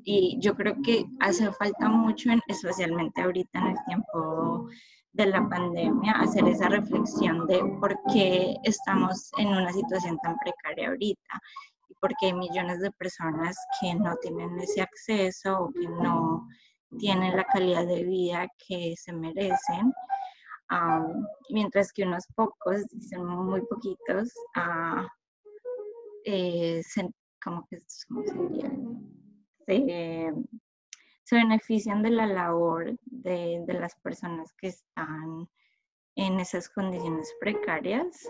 y yo creo que hace falta mucho, especialmente ahorita en el tiempo de la pandemia, hacer esa reflexión de por qué estamos en una situación tan precaria ahorita y por qué hay millones de personas que no tienen ese acceso o que no tienen la calidad de vida que se merecen, mientras que unos pocos, dicen muy poquitos, uh, eh, como que, Se, benefician de la labor de, de las personas que están en esas condiciones precarias.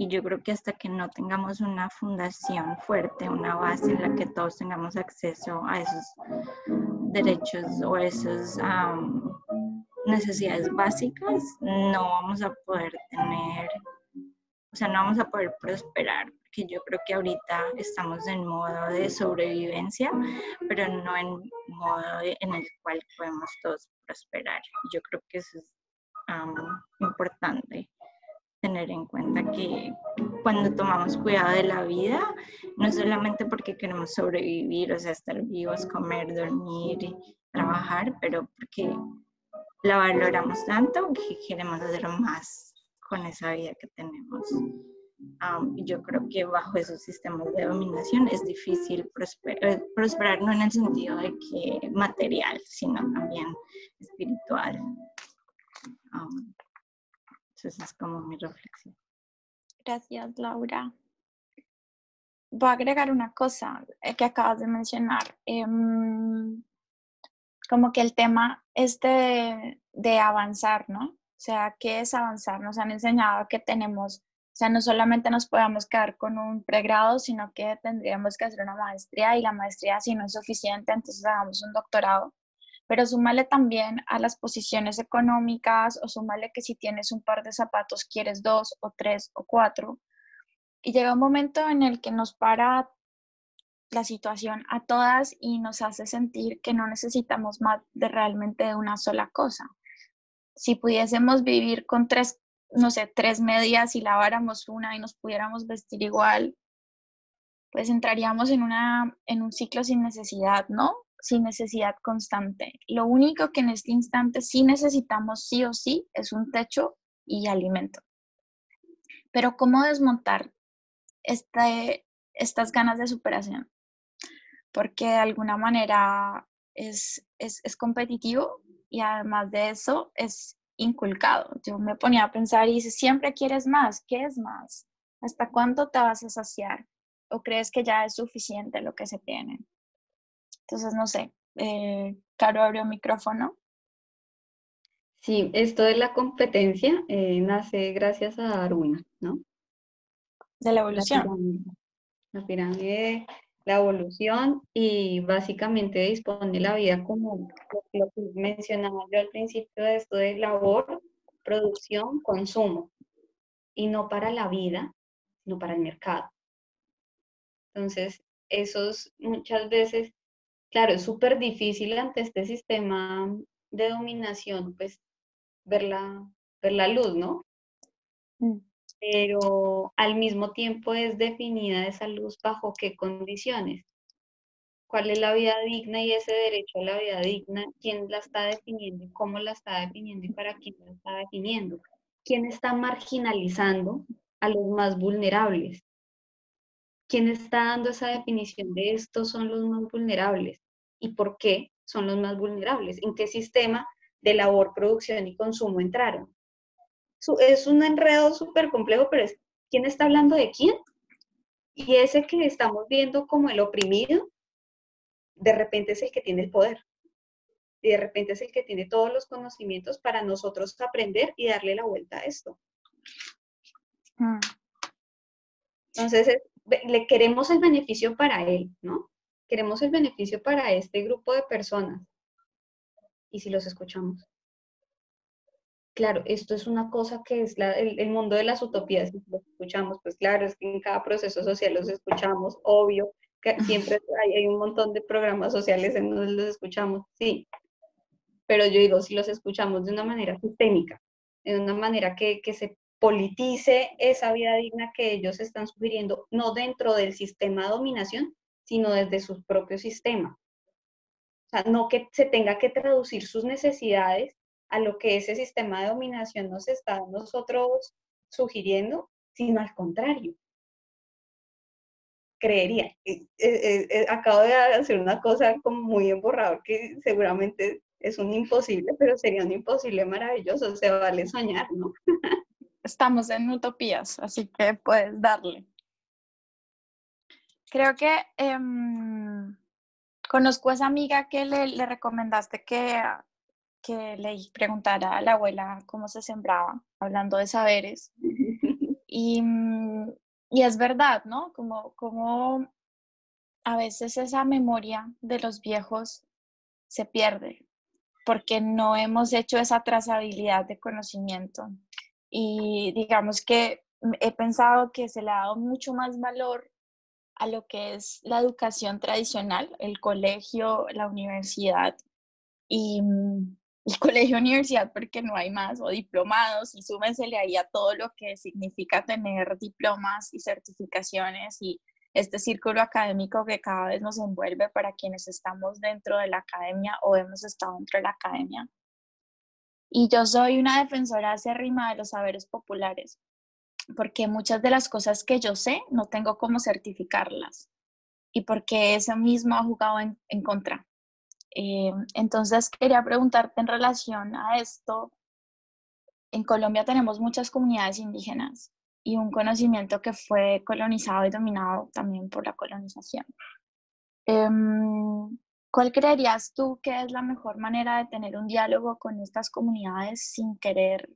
Y yo creo que hasta que no tengamos una fundación fuerte, una base en la que todos tengamos acceso a esos derechos o esas necesidades básicas, no vamos a poder tener, o sea, no vamos a poder prosperar, porque yo creo que ahorita estamos en modo de sobrevivencia, pero no en modo en el cual podemos todos prosperar. Yo creo que eso es importante tener en cuenta que cuando tomamos cuidado de la vida, no solamente porque queremos sobrevivir, o sea, estar vivos, comer, dormir, trabajar, pero porque la valoramos tanto que queremos hacer más con esa vida que tenemos. Yo creo que bajo esos sistemas de dominación es difícil eh, prosperar, no en el sentido de que material, sino también espiritual. esa es como mi reflexión. Gracias, Laura. Voy a agregar una cosa eh, que acabas de mencionar. Em, como que el tema es de, de, avanzar, ¿no? O sea, ¿qué es avanzar? Nos han enseñado que tenemos, sea, no solamente nos podemos quedar con un pregrado, sino que tendríamos que hacer una maestría y la maestría si no es suficiente, entonces hagamos un doctorado. Pero súmale también a las posiciones económicas o súmale que si tienes un par de zapatos quieres dos o tres o cuatro. Y llega un momento en el que nos para la situación a todas y nos hace sentir que no necesitamos más de realmente una sola cosa. Si pudiésemos vivir con tres, no sé, tres medias y laváramos una y nos pudiéramos vestir igual, pues entraríamos en, una, en un ciclo sin necesidad, ¿no? Sin necesidad constante. Lo único que en este instante sí necesitamos sí o sí es un techo y alimento. Pero ¿cómo desmontar este, estas ganas de superación? porque de alguna manera es, es, competitivo y además de eso es inculcado. Yo me ponía a pensar y dice, siempre quieres más, ¿qué es más? ¿Hasta cuánto te vas a saciar? ¿O crees que ya es suficiente lo que se tiene? Entonces, no sé, eh, Caro abrió micrófono. Sí, esto de la competencia eh, nace gracias a Darwin, ¿no? De la evolución. La pirámide la evolución y básicamente dispone la vida como lo que mencionaba yo al principio de esto de labor, producción, consumo, y no para la vida, sino para el mercado. Entonces, esos muchas veces, claro, es súper difícil ante este sistema de dominación, pues, ver la, ver la luz, ¿no? Mm pero al mismo tiempo es definida esa luz bajo qué condiciones. ¿Cuál es la vida digna y ese derecho a la vida digna? ¿Quién la está definiendo cómo la está definiendo y para quién la está definiendo? ¿Quién está marginalizando a los más vulnerables? ¿Quién está dando esa definición de estos son los más vulnerables? ¿Y por qué son los más vulnerables? ¿En qué sistema de labor, producción y consumo entraron? Es un enredo súper complejo, pero es quién está hablando de quién. Y ese que estamos viendo como el oprimido, de repente es el que tiene el poder. Y de repente es el que tiene todos los conocimientos para nosotros aprender y darle la vuelta a esto. Mm. Entonces, le queremos el beneficio para él, ¿no? Queremos el beneficio para este grupo de personas. ¿Y si los escuchamos? Claro, esto es una cosa que es el, mundo de las utopías, si lo escuchamos, pues claro, es que en cada proceso social los escuchamos, obvio, que siempre hay, un montón de programas sociales en donde los escuchamos, sí, pero yo digo, si los escuchamos de una manera sistémica, de una manera que, que se politice esa vida digna que ellos están sugiriendo, no dentro del sistema de dominación, sino desde su propio sistema. O sea, no que se tenga que traducir sus necesidades a lo que ese sistema de dominación nos está nosotros sugiriendo, sino al contrario. Creería. Eh, eh, eh, acabo de hacer una cosa como muy emborrador que seguramente es un imposible, pero sería un imposible maravilloso. Se vale soñar, ¿no? Estamos en utopías, así que puedes darle. creo que em, conozco a esa amiga que le, recomendaste que, que le preguntara a la abuela cómo se sembraba, hablando de saberes. Y, mm, y es verdad, ¿no? Como, como a veces esa memoria de los viejos se pierde porque no hemos hecho esa trazabilidad de conocimiento. Y digamos que he pensado que se le ha dado mucho más valor a lo que es la educación tradicional, el colegio, la universidad y mm, el colegio universidad porque no hay más, o diplomados, y súmensele ahí a todo lo que significa tener diplomas y certificaciones y este círculo académico que cada vez nos envuelve para quienes estamos dentro de la academia o hemos estado dentro de la academia. Y yo soy una defensora acérrima de los saberes populares, porque muchas de las cosas que yo sé no tengo cómo certificarlas y porque eso mismo ha jugado en, en contra. Eh, entonces, quería preguntarte en relación a esto. En Colombia tenemos muchas comunidades indígenas y un conocimiento que fue colonizado y dominado también por la colonización. Em, ¿Cuál creerías tú que es la mejor manera de tener un diálogo con estas comunidades sin querer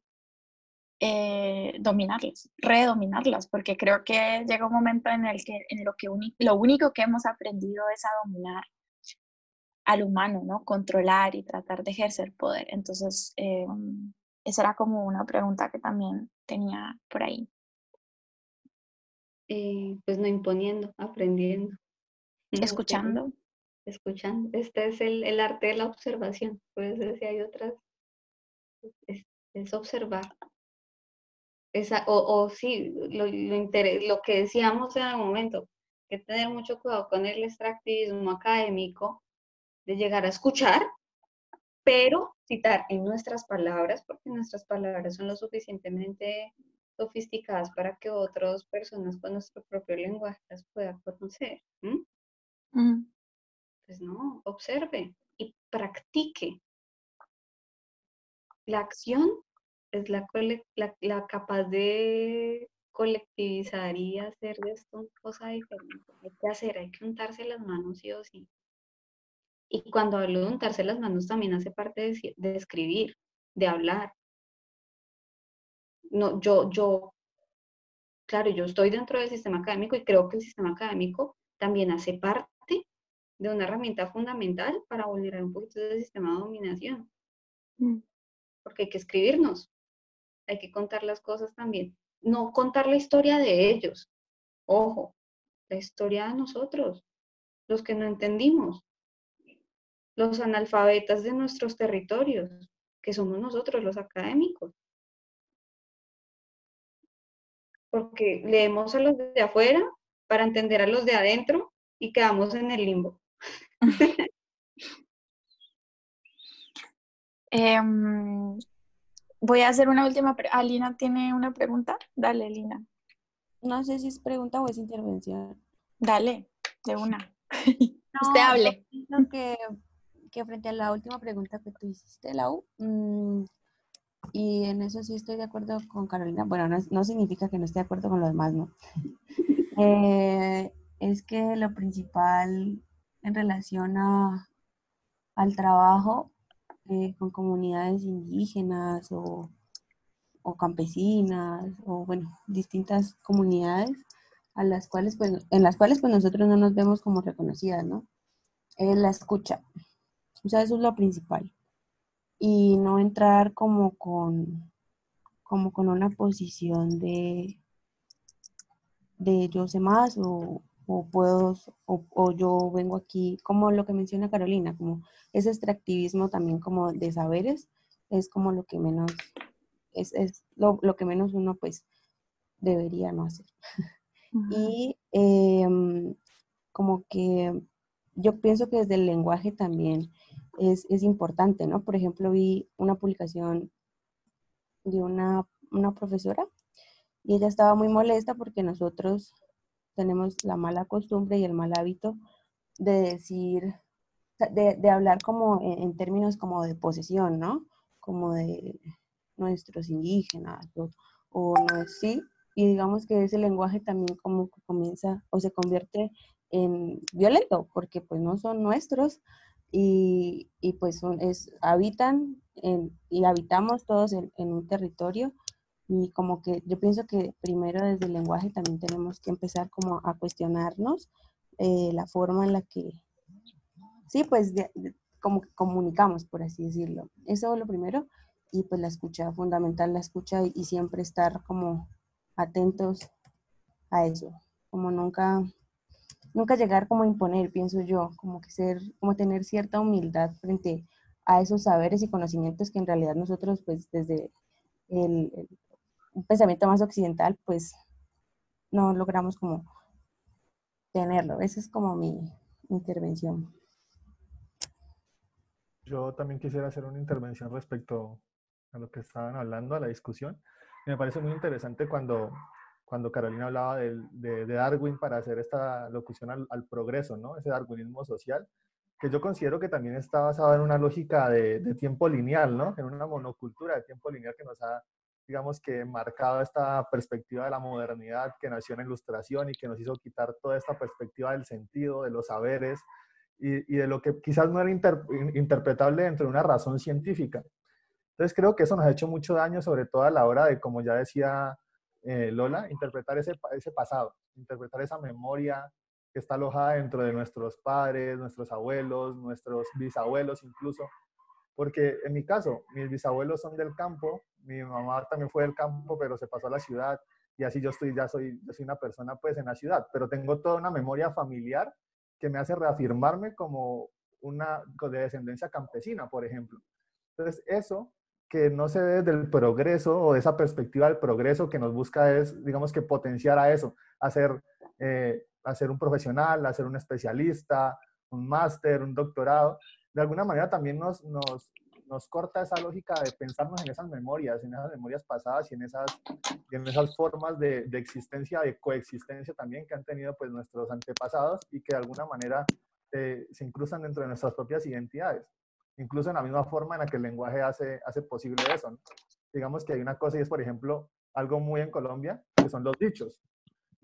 eh, dominarlas, redominarlas? Porque creo que llega un momento en el que en lo, que lo único que hemos aprendido es a dominar al humano, ¿no? Controlar y tratar de ejercer poder. Entonces, em, esa era como una pregunta que también tenía por ahí. Eh, pues no imponiendo, aprendiendo. Escuchando. Escuchando. Este es el, el arte de la observación. Puede ser si hay otras. Es, es observar. Esa, o, o sí, lo, lo, lo que decíamos en algún momento, que tener mucho cuidado con el extractivismo académico, de llegar a escuchar, pero citar en nuestras palabras, porque nuestras palabras son lo suficientemente sofisticadas para que otras personas con nuestro propio lenguaje las puedan conocer. Pues no, observe y practique. La acción es la, la, capaz de colectivizar y hacer de esto una cosa diferente. Hay que hacer, hay que untarse las manos sí o sí. Y cuando hablo de untarse las manos también hace parte de, de escribir, de hablar, no, yo, yo, claro, yo estoy dentro del sistema académico y creo que el sistema académico también hace parte de una herramienta fundamental para vulnerar un poquito el sistema de dominación. Mm. Porque hay que escribirnos, hay que contar las cosas también. No contar la historia de ellos, ojo, la historia de nosotros, los que no entendimos, los analfabetas de nuestros territorios, que somos nosotros los académicos. porque leemos a los de afuera para entender a los de adentro y quedamos en el limbo. Em, voy a hacer una última. Alina ah, tiene una pregunta. Dale, Lina. No sé si es pregunta o es intervención. Dale, de una. Usted hable. Que, que frente a la última pregunta que tú hiciste, Lau, mmm, y en eso sí estoy de acuerdo con Carolina. Bueno, no, significa que no esté de acuerdo con lo demás, ¿no? Eh, es que lo principal en relación a, al trabajo eh, con comunidades indígenas o, o, campesinas o, bueno, distintas comunidades a las cuales, pues, en las cuales pues nosotros no nos vemos como reconocidas, ¿no? Es la escucha. O sea, eso es lo principal y no entrar como con, como con una posición de, de yo sé más o, puedo, o, yo vengo aquí, como lo que menciona Carolina, como ese extractivismo también como de saberes, es como lo que menos, es, lo, que menos uno pues debería no hacer. Y em, como que yo pienso que desde el lenguaje también es, es, importante, ¿no? Por ejemplo, vi una publicación de una, una profesora y ella estaba muy molesta porque nosotros tenemos la mala costumbre y el mal hábito de decir, de, de hablar como en, términos como de posesión, ¿no? Como de nuestros indígenas o, no sí, y digamos que ese lenguaje también como comienza o se convierte en violento, porque pues no son nuestros y, y pues son, es, habitan y habitamos todos en, un territorio y como que yo pienso que primero desde el lenguaje también tenemos que empezar como a cuestionarnos eh, la forma en la que, sí, pues como que comunicamos, por así decirlo. Eso es lo primero. Y pues la escucha, fundamental la escucha y siempre estar como atentos a eso, como nunca nunca llegar como a imponer, pienso yo, como que ser, como tener cierta humildad frente a esos saberes y conocimientos que en realidad nosotros, pues desde el, un pensamiento más occidental, pues no logramos como tenerlo. Esa es como mi intervención. Yo también quisiera hacer una intervención respecto a lo que estaban hablando, a la discusión. Me parece muy interesante cuando cuando Carolina hablaba de, de, Darwin para hacer esta locución al, progreso, ¿no? Ese darwinismo social, que yo considero que también está basado en una lógica de, de, tiempo lineal, ¿no? En una monocultura de tiempo lineal que nos ha, digamos que, marcado esta perspectiva de la modernidad que nació en la ilustración y que nos hizo quitar toda esta perspectiva del sentido, de los saberes y, y de lo que quizás no era interpretable dentro de una razón científica. Entonces creo que eso nos ha hecho mucho daño, sobre todo a la hora de, como ya decía eh, Lola, interpretar ese, ese pasado, interpretar esa memoria que está alojada dentro de nuestros padres, nuestros abuelos, nuestros bisabuelos incluso. Porque en mi caso, mis bisabuelos son del campo, mi mamá también fue del campo, pero se pasó a la ciudad y así yo estoy, ya soy, yo soy una persona pues en la ciudad, pero tengo toda una memoria familiar que me hace reafirmarme como una de descendencia campesina, por ejemplo. Entonces, eso que no se ve desde el progreso o esa perspectiva del progreso que nos busca es, digamos que potenciar a eso, hacer, eh, hacer un profesional, hacer un especialista, un máster, un doctorado. De alguna manera también nos, nos, nos, corta esa lógica de pensarnos en esas memorias, en esas memorias pasadas y en esas, en esas formas de, de existencia, de coexistencia también que han tenido pues nuestros antepasados y que de alguna manera eh, se incrustan dentro de nuestras propias identidades incluso en la misma forma en la que el lenguaje hace, hace posible eso. Digamos que hay una cosa y es, por ejemplo, algo muy en Colombia, que son los dichos.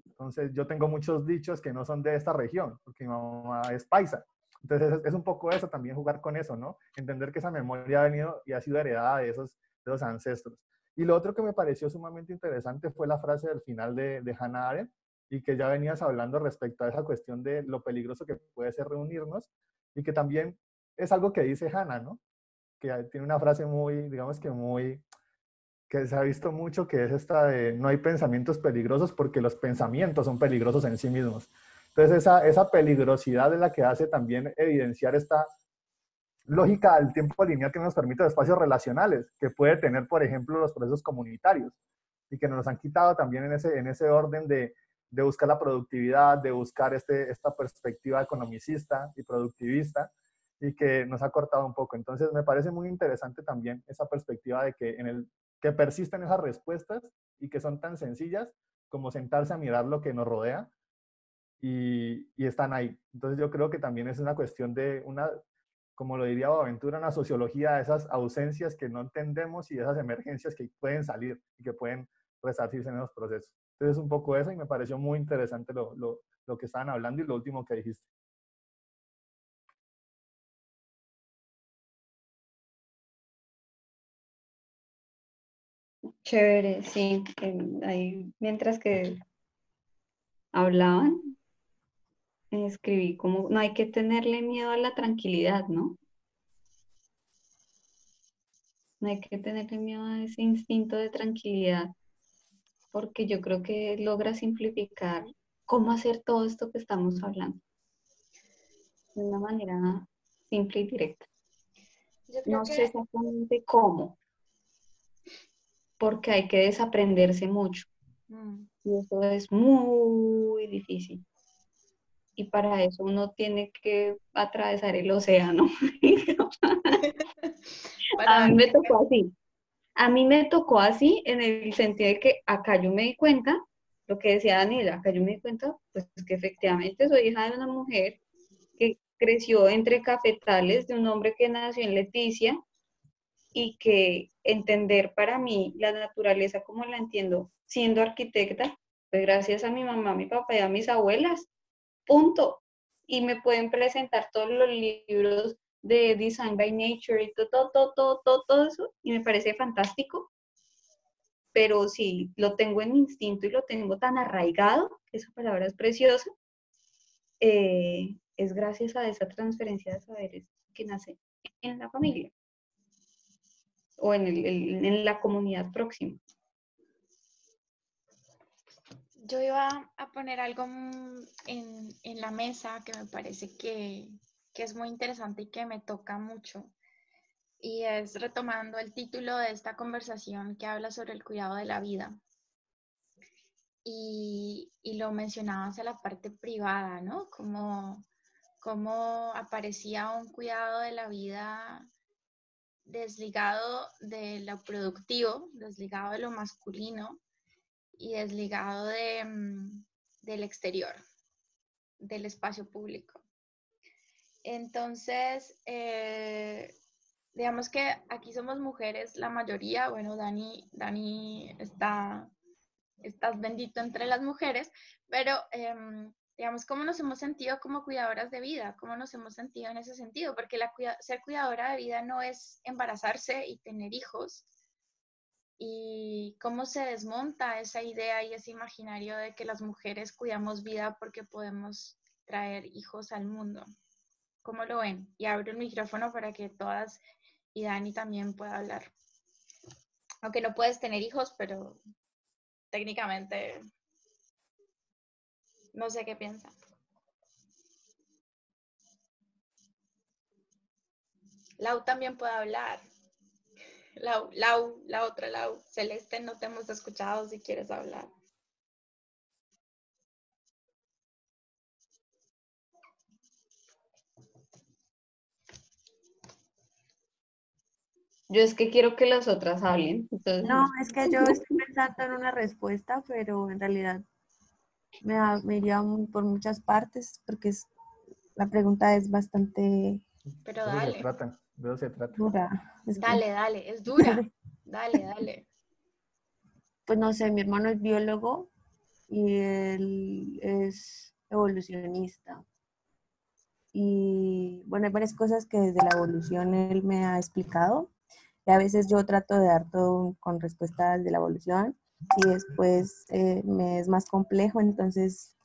Entonces, yo tengo muchos dichos que no son de esta región, porque mi mamá es paisa. Entonces, es, un poco eso también jugar con eso, ¿no? Entender que esa memoria ha venido y ha sido heredada de esos, de esos ancestros. Y lo otro que me pareció sumamente interesante fue la frase del final de, de Hannah Arendt, y que ya venías hablando respecto a esa cuestión de lo peligroso que puede ser reunirnos, y que también es algo que dice Hannah, ¿no? Que tiene una frase muy, digamos que muy, que se ha visto mucho, que es esta de no hay pensamientos peligrosos porque los pensamientos son peligrosos en sí mismos. Entonces esa, esa peligrosidad es la que hace también evidenciar esta lógica del tiempo lineal que nos permite los espacios relacionales, que puede tener, por ejemplo, los procesos comunitarios y que nos han quitado también en ese, en ese orden de, de buscar la productividad, de buscar este, esta perspectiva economicista y productivista, y que nos ha cortado un poco. Entonces, me parece muy interesante también esa perspectiva de que, en el, que persisten esas respuestas y que son tan sencillas como sentarse a mirar lo que nos rodea y, y están ahí. Entonces, yo creo que también es una cuestión de una, como lo diría Boaventura, una sociología de esas ausencias que no entendemos y esas emergencias que pueden salir y que pueden resarcirse en esos procesos. Entonces, un poco eso y me pareció muy interesante lo, lo, lo que estaban hablando y lo último que dijiste. Chévere, sí. Ahí, mientras que hablaban, escribí como no hay que tenerle miedo a la tranquilidad, ¿no? No hay que tenerle miedo a ese instinto de tranquilidad, porque yo creo que logra simplificar cómo hacer todo esto que estamos hablando de una manera simple y directa. no sé exactamente cómo, porque hay que desaprenderse mucho. Mm. Y eso es muy difícil. Y para eso uno tiene que atravesar el océano. a mí me tocó así. A mí me tocó así en el sentido de que acá yo me di cuenta, lo que decía Daniela, acá yo me di cuenta, pues que efectivamente soy hija de una mujer que creció entre cafetales de un hombre que nació en Leticia y que entender para mí la naturaleza como la entiendo siendo arquitecta, pues gracias a mi mamá, mi papá y a mis abuelas, punto. Y me pueden presentar todos los libros de Design by Nature y todo, todo, todo, todo, todo eso, y me parece fantástico. Pero si lo tengo en mi instinto y lo tengo tan arraigado, esa palabra es preciosa, eh, es gracias a esa transferencia de saberes que nace en la familia o en, en la comunidad próxima. Yo iba a poner algo en, en la mesa que me parece que, que es muy interesante y que me toca mucho. Y es retomando el título de esta conversación que habla sobre el cuidado de la vida. Y, y lo mencionabas a la parte privada, ¿no? Como, como aparecía un cuidado de la vida desligado de lo productivo, desligado de lo masculino y desligado de, mm, del exterior, del espacio público. Entonces, eh, digamos que aquí somos mujeres, la mayoría, bueno, Dani, Dani está, estás bendito entre las mujeres, pero em, digamos, ¿cómo nos hemos sentido como cuidadoras de vida? ¿Cómo nos hemos sentido en ese sentido? Porque la, ser cuidadora de vida no es embarazarse y tener hijos. Y cómo se desmonta esa idea y ese imaginario de que las mujeres cuidamos vida porque podemos traer hijos al mundo. ¿Cómo lo ven? Y abro el micrófono para que todas y Dani también pueda hablar. Aunque no puedes tener hijos, pero técnicamente no sé qué piensa. Lau también puede hablar. Lau, Lau, la otra Lau. Celeste, no te hemos escuchado si quieres hablar. Yo es que quiero que las otras hablen. no, es que yo estoy pensando en una respuesta, pero en realidad me, me iría por muchas partes porque es, la pregunta es bastante... Pero dale. Se trata, se trata. Dura. dale, dale, es dura. dale, dale. Pues no sé, mi hermano es biólogo y él es evolucionista. Y bueno, hay varias cosas que desde la evolución él me ha explicado a veces yo trato de dar todo con respuestas de la evolución y después eh, me es más complejo, entonces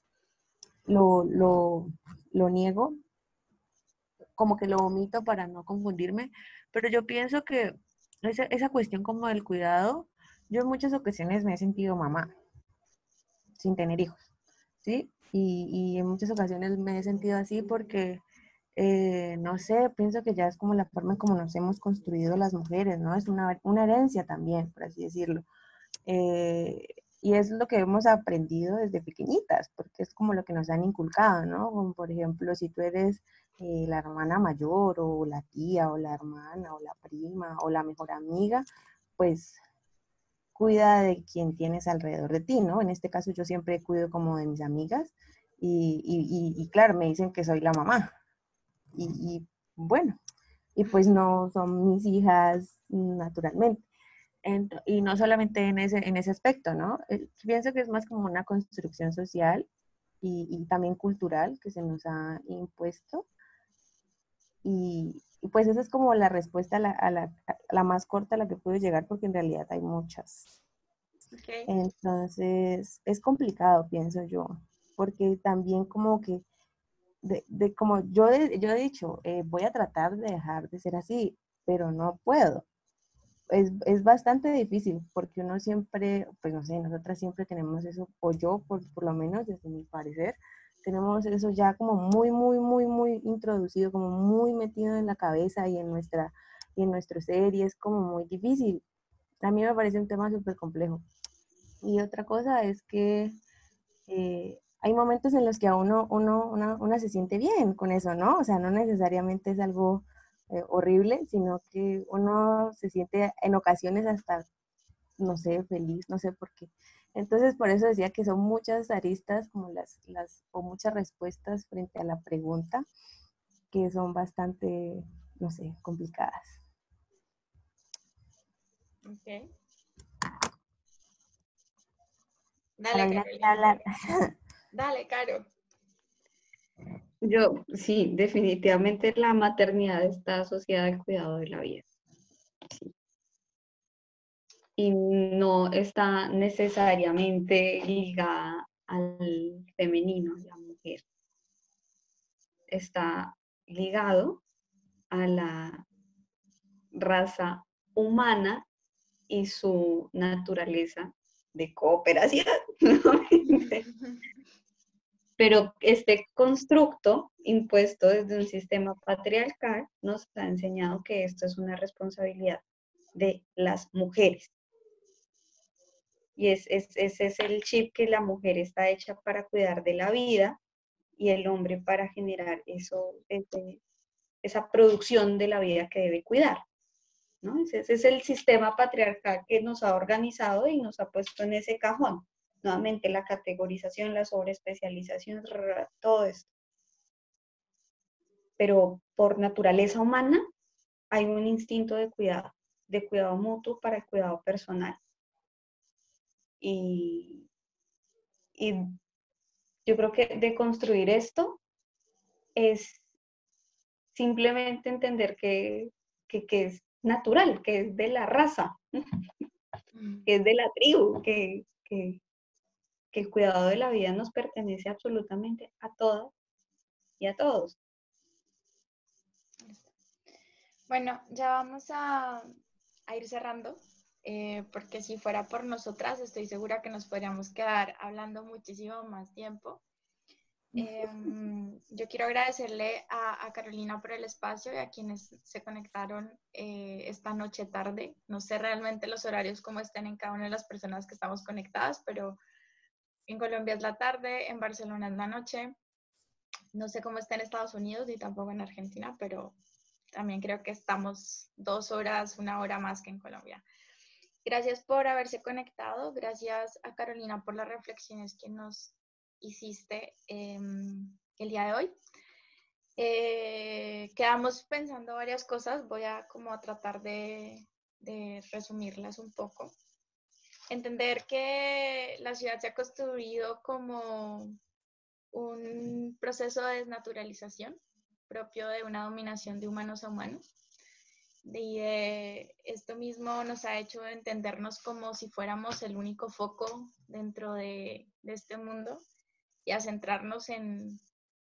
lo, lo, niego, como que lo omito para no confundirme, pero yo pienso que esa, esa cuestión como del cuidado, yo en muchas ocasiones me he sentido mamá sin tener hijos, ¿sí? Y, y en muchas ocasiones me he sentido así porque eh, no sé, pienso que ya es como la forma en como nos hemos construido las mujeres, ¿no? Es una, herencia también, por así decirlo. Eh, y es lo que hemos aprendido desde pequeñitas, porque es como lo que nos han inculcado, ¿no? Como por ejemplo, si tú eres eh, la hermana mayor o la tía o la hermana o la prima o la mejor amiga, pues cuida de quien tienes alrededor de ti, ¿no? En este caso yo siempre cuido como de mis amigas y, y claro, me dicen que soy la mamá, y, bueno, y pues no son mis hijas naturalmente. Y no solamente en ese, en ese aspecto, ¿no? Eh, pienso que es más como una construcción social y, también cultural que se nos ha impuesto. Y, pues esa es como la respuesta a la, a la, la, más corta a la que puedo llegar porque en realidad hay muchas. Entonces es complicado, pienso yo, porque también como que de, como yo, yo he dicho, eh, voy a tratar de dejar de ser así, pero no puedo. Es, es, bastante difícil porque uno siempre, pues no sé, nosotras siempre tenemos eso, o yo por, por lo menos desde mi parecer, tenemos eso ya como muy, muy, muy, muy introducido, como muy metido en la cabeza y en nuestra, y en nuestro ser y es como muy difícil. A mí me parece un tema súper complejo. Y otra cosa es que eh, hay momentos en los que a uno, uno, una, se siente bien con eso, ¿no? O sea, no necesariamente es algo eh, horrible, sino que uno se siente en ocasiones hasta, no sé, feliz, no sé por qué. Entonces, por eso decía que son muchas aristas como las, las, o muchas respuestas frente a la pregunta que son bastante, no sé, complicadas. Ok. Dale, Dale, Caro. Yo, sí, definitivamente la maternidad está asociada al cuidado de la vida. Y no está necesariamente ligada al femenino, la mujer. Está ligado a la raza humana y su naturaleza de cooperación. Pero este constructo impuesto desde un sistema patriarcal nos ha enseñado que esto es una responsabilidad de las mujeres. Y es, ese es el chip que la mujer está hecha para cuidar de la vida y el hombre para generar eso, esa producción de la vida que debe cuidar. ¿no? Ese es el sistema patriarcal que nos ha organizado y nos ha puesto en ese cajón nuevamente la categorización, la sobreespecialización, todo esto. Pero por naturaleza humana hay un instinto de cuidado, de cuidado mutuo para el cuidado personal. Y, yo creo que de construir esto es simplemente entender que, que, es natural, que es de la raza, mm. que es de la tribu, que, que, que el cuidado de la vida nos pertenece absolutamente a todas y a todos. Bueno, ya vamos a, ir cerrando, eh, porque si fuera por nosotras, estoy segura que nos podríamos quedar hablando muchísimo más tiempo. Em, yo quiero agradecerle a, Carolina por el espacio y a quienes se conectaron eh, esta noche tarde. No sé realmente los horarios cómo estén en cada una de las personas que estamos conectadas, pero en Colombia es la tarde, en Barcelona es la noche. No sé cómo está en Estados Unidos y tampoco en Argentina, pero también creo que estamos dos horas, una hora más que en Colombia. Gracias por haberse conectado. Gracias a Carolina por las reflexiones que nos hiciste em, el día de hoy. Eh, quedamos pensando varias cosas. Voy a como tratar de resumirlas un poco entender que la ciudad se ha construido como un proceso de desnaturalización propio de una dominación de humanos a humanos. Y esto mismo nos ha hecho entendernos como si fuéramos el único foco dentro de, este mundo y a centrarnos en,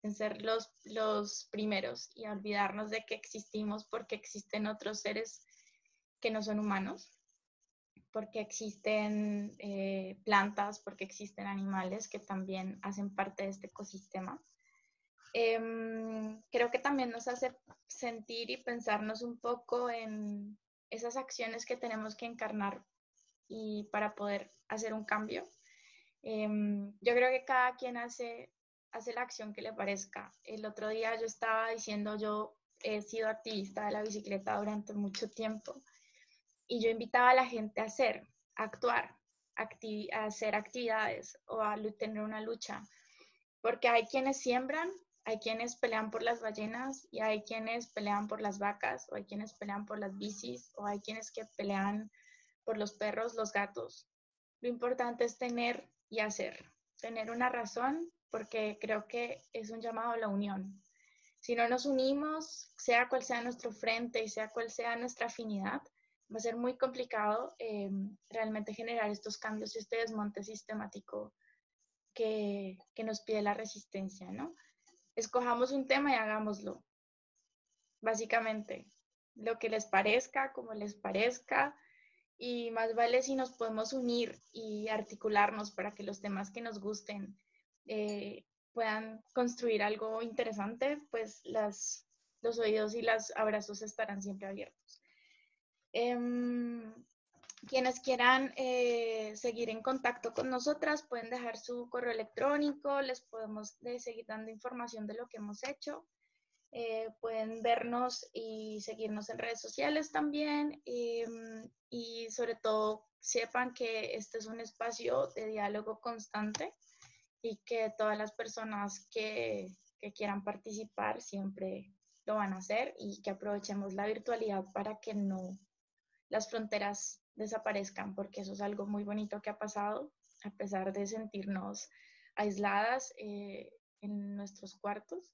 en ser los, los primeros y a olvidarnos de que existimos porque existen otros seres que no son humanos porque existen eh, plantas, porque existen animales que también hacen parte de este ecosistema. Em, creo que también nos hace sentir y pensarnos un poco en esas acciones que tenemos que encarnar y para poder hacer un cambio. Em, yo creo que cada quien hace, hace la acción que le parezca. El otro día yo estaba diciendo, yo he sido activista de la bicicleta durante mucho tiempo y yo invitaba a la gente a hacer, a actuar, a hacer actividades o a tener una lucha, porque hay quienes siembran, hay quienes pelean por las ballenas y hay quienes pelean por las vacas o hay quienes pelean por las bicis o hay quienes que pelean por los perros, los gatos. Lo importante es tener y hacer, tener una razón porque creo que es un llamado a la unión. Si no nos unimos, sea cual sea nuestro frente y sea cual sea nuestra afinidad, va a ser muy complicado eh, realmente generar estos cambios y este desmonte sistemático que, que, nos pide la resistencia, ¿no? Escojamos un tema y hagámoslo. Básicamente, lo que les parezca, como les parezca, y más vale si nos podemos unir y articularnos para que los temas que nos gusten eh, puedan construir algo interesante, pues las, los oídos y los abrazos estarán siempre abiertos. Em, quienes quieran eh, seguir en contacto con nosotras pueden dejar su correo electrónico, les podemos seguir dando información de lo que hemos hecho. Eh, pueden vernos y seguirnos en redes sociales también em, y sobre todo sepan que este es un espacio de diálogo constante y que todas las personas que, que quieran participar siempre lo van a hacer y que aprovechemos la virtualidad para que no las fronteras desaparezcan, porque eso es algo muy bonito que ha pasado, a pesar de sentirnos aisladas eh, en nuestros cuartos.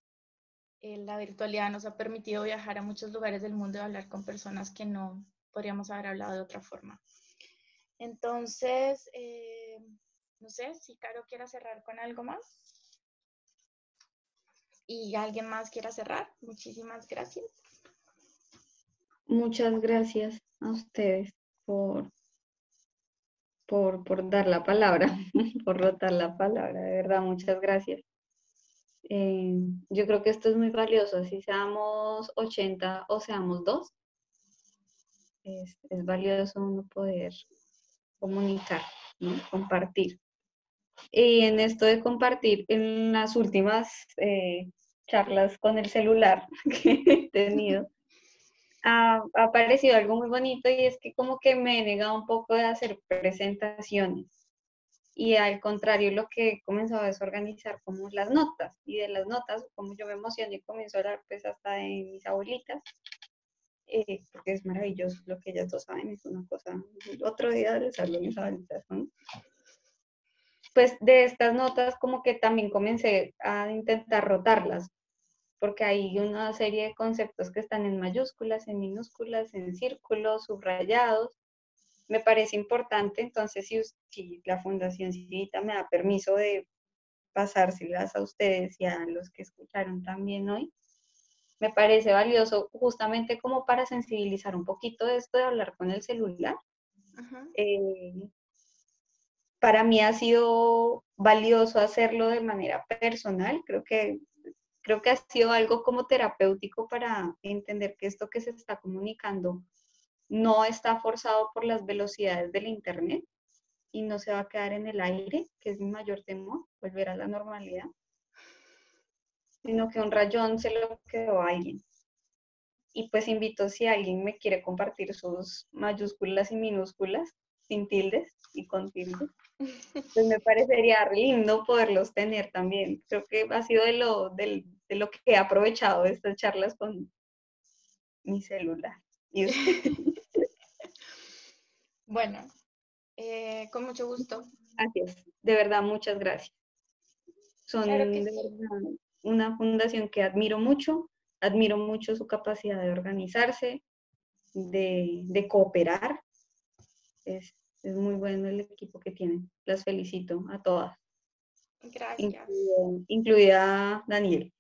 eh, la virtualidad nos ha permitido viajar a muchos lugares del mundo y hablar con personas que no podríamos haber hablado de otra forma. Entonces, eh, no sé si Caro quiera cerrar con algo más. ¿Y alguien más quiera cerrar? Muchísimas gracias. Muchas gracias a ustedes por, por, por dar la palabra, por rotar la palabra, de verdad, muchas gracias. Eh, yo creo que esto es muy valioso, si seamos 80 o seamos dos, es, es valioso uno poder comunicar, compartir. Y en esto de compartir, en las últimas eh, charlas con el celular que he tenido, ha, aparecido algo muy bonito y es que como que me he negado un poco de hacer presentaciones. Y al contrario, lo que he comenzado a desorganizar como las notas. Y de las notas, como yo me emociono y comienzo a hablar pues hasta de mis abuelitas, eh, porque es maravilloso lo que ellas dos saben, es una cosa, otro día de hacerlo mis abuelitas, Pues de estas notas como que también comencé a intentar rotarlas, porque hay una serie de conceptos que están en mayúsculas, en minúsculas, en círculos, subrayados. Me parece importante, entonces, si, si la Fundación Civita me da permiso de pasárselas a ustedes y a los que escucharon también hoy, me parece valioso justamente como para sensibilizar un poquito de esto de hablar con el celular. Eh, para mí ha sido valioso hacerlo de manera personal, creo que creo que ha sido algo como terapéutico para entender que esto que se está comunicando no está forzado por las velocidades del Internet y no se va a quedar en el aire, que es mi mayor temor, volver a la normalidad, sino que un rayón se lo quedó a alguien. Y pues invito si alguien me quiere compartir sus mayúsculas y minúsculas, sin tildes y con tildes, pues me parecería lindo poderlos tener también. Creo que ha sido de lo, de, lo que he aprovechado de estas charlas con mi celular. bueno, eh, con mucho gusto. Gracias, de verdad, muchas gracias. Son una fundación que admiro mucho, admiro mucho su capacidad de organizarse, de, de cooperar. Es, es muy bueno el equipo que tienen. Las felicito a todas. Gracias. Incluida, Daniel.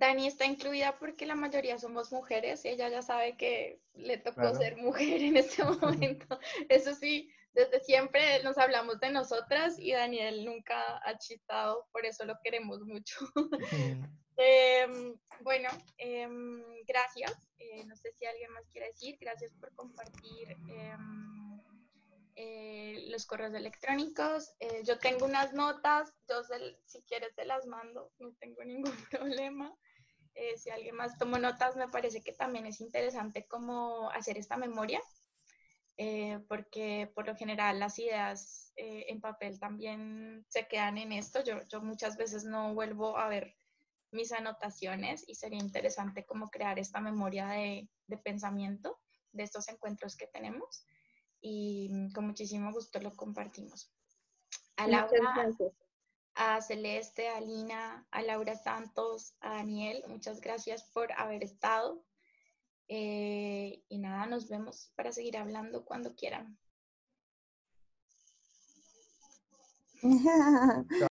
Dani está incluida porque la mayoría somos mujeres y ella ya sabe que le tocó ser mujer en este momento. Eso sí, desde siempre nos hablamos de nosotras y Daniel nunca ha chistado, por eso lo queremos mucho. Em, bueno, em, gracias. Eh, no sé si alguien más quiere decir. Gracias por compartir. Eh, los correos electrónicos. Eh, yo tengo unas notas, yo si quieres te las mando, no tengo ningún problema. Eh, si alguien más tomó notas, me parece que también es interesante cómo hacer esta memoria, porque por lo general las ideas en papel también se quedan en esto. Yo, yo muchas veces no vuelvo a ver mis anotaciones y sería interesante cómo crear esta memoria de, de pensamiento de estos encuentros que tenemos y mm, con muchísimo gusto lo compartimos. A Laura, a Celeste, a Lina, a Laura Santos, a Daniel, muchas gracias por haber estado. Eh, y nada, nos vemos para seguir hablando cuando quieran.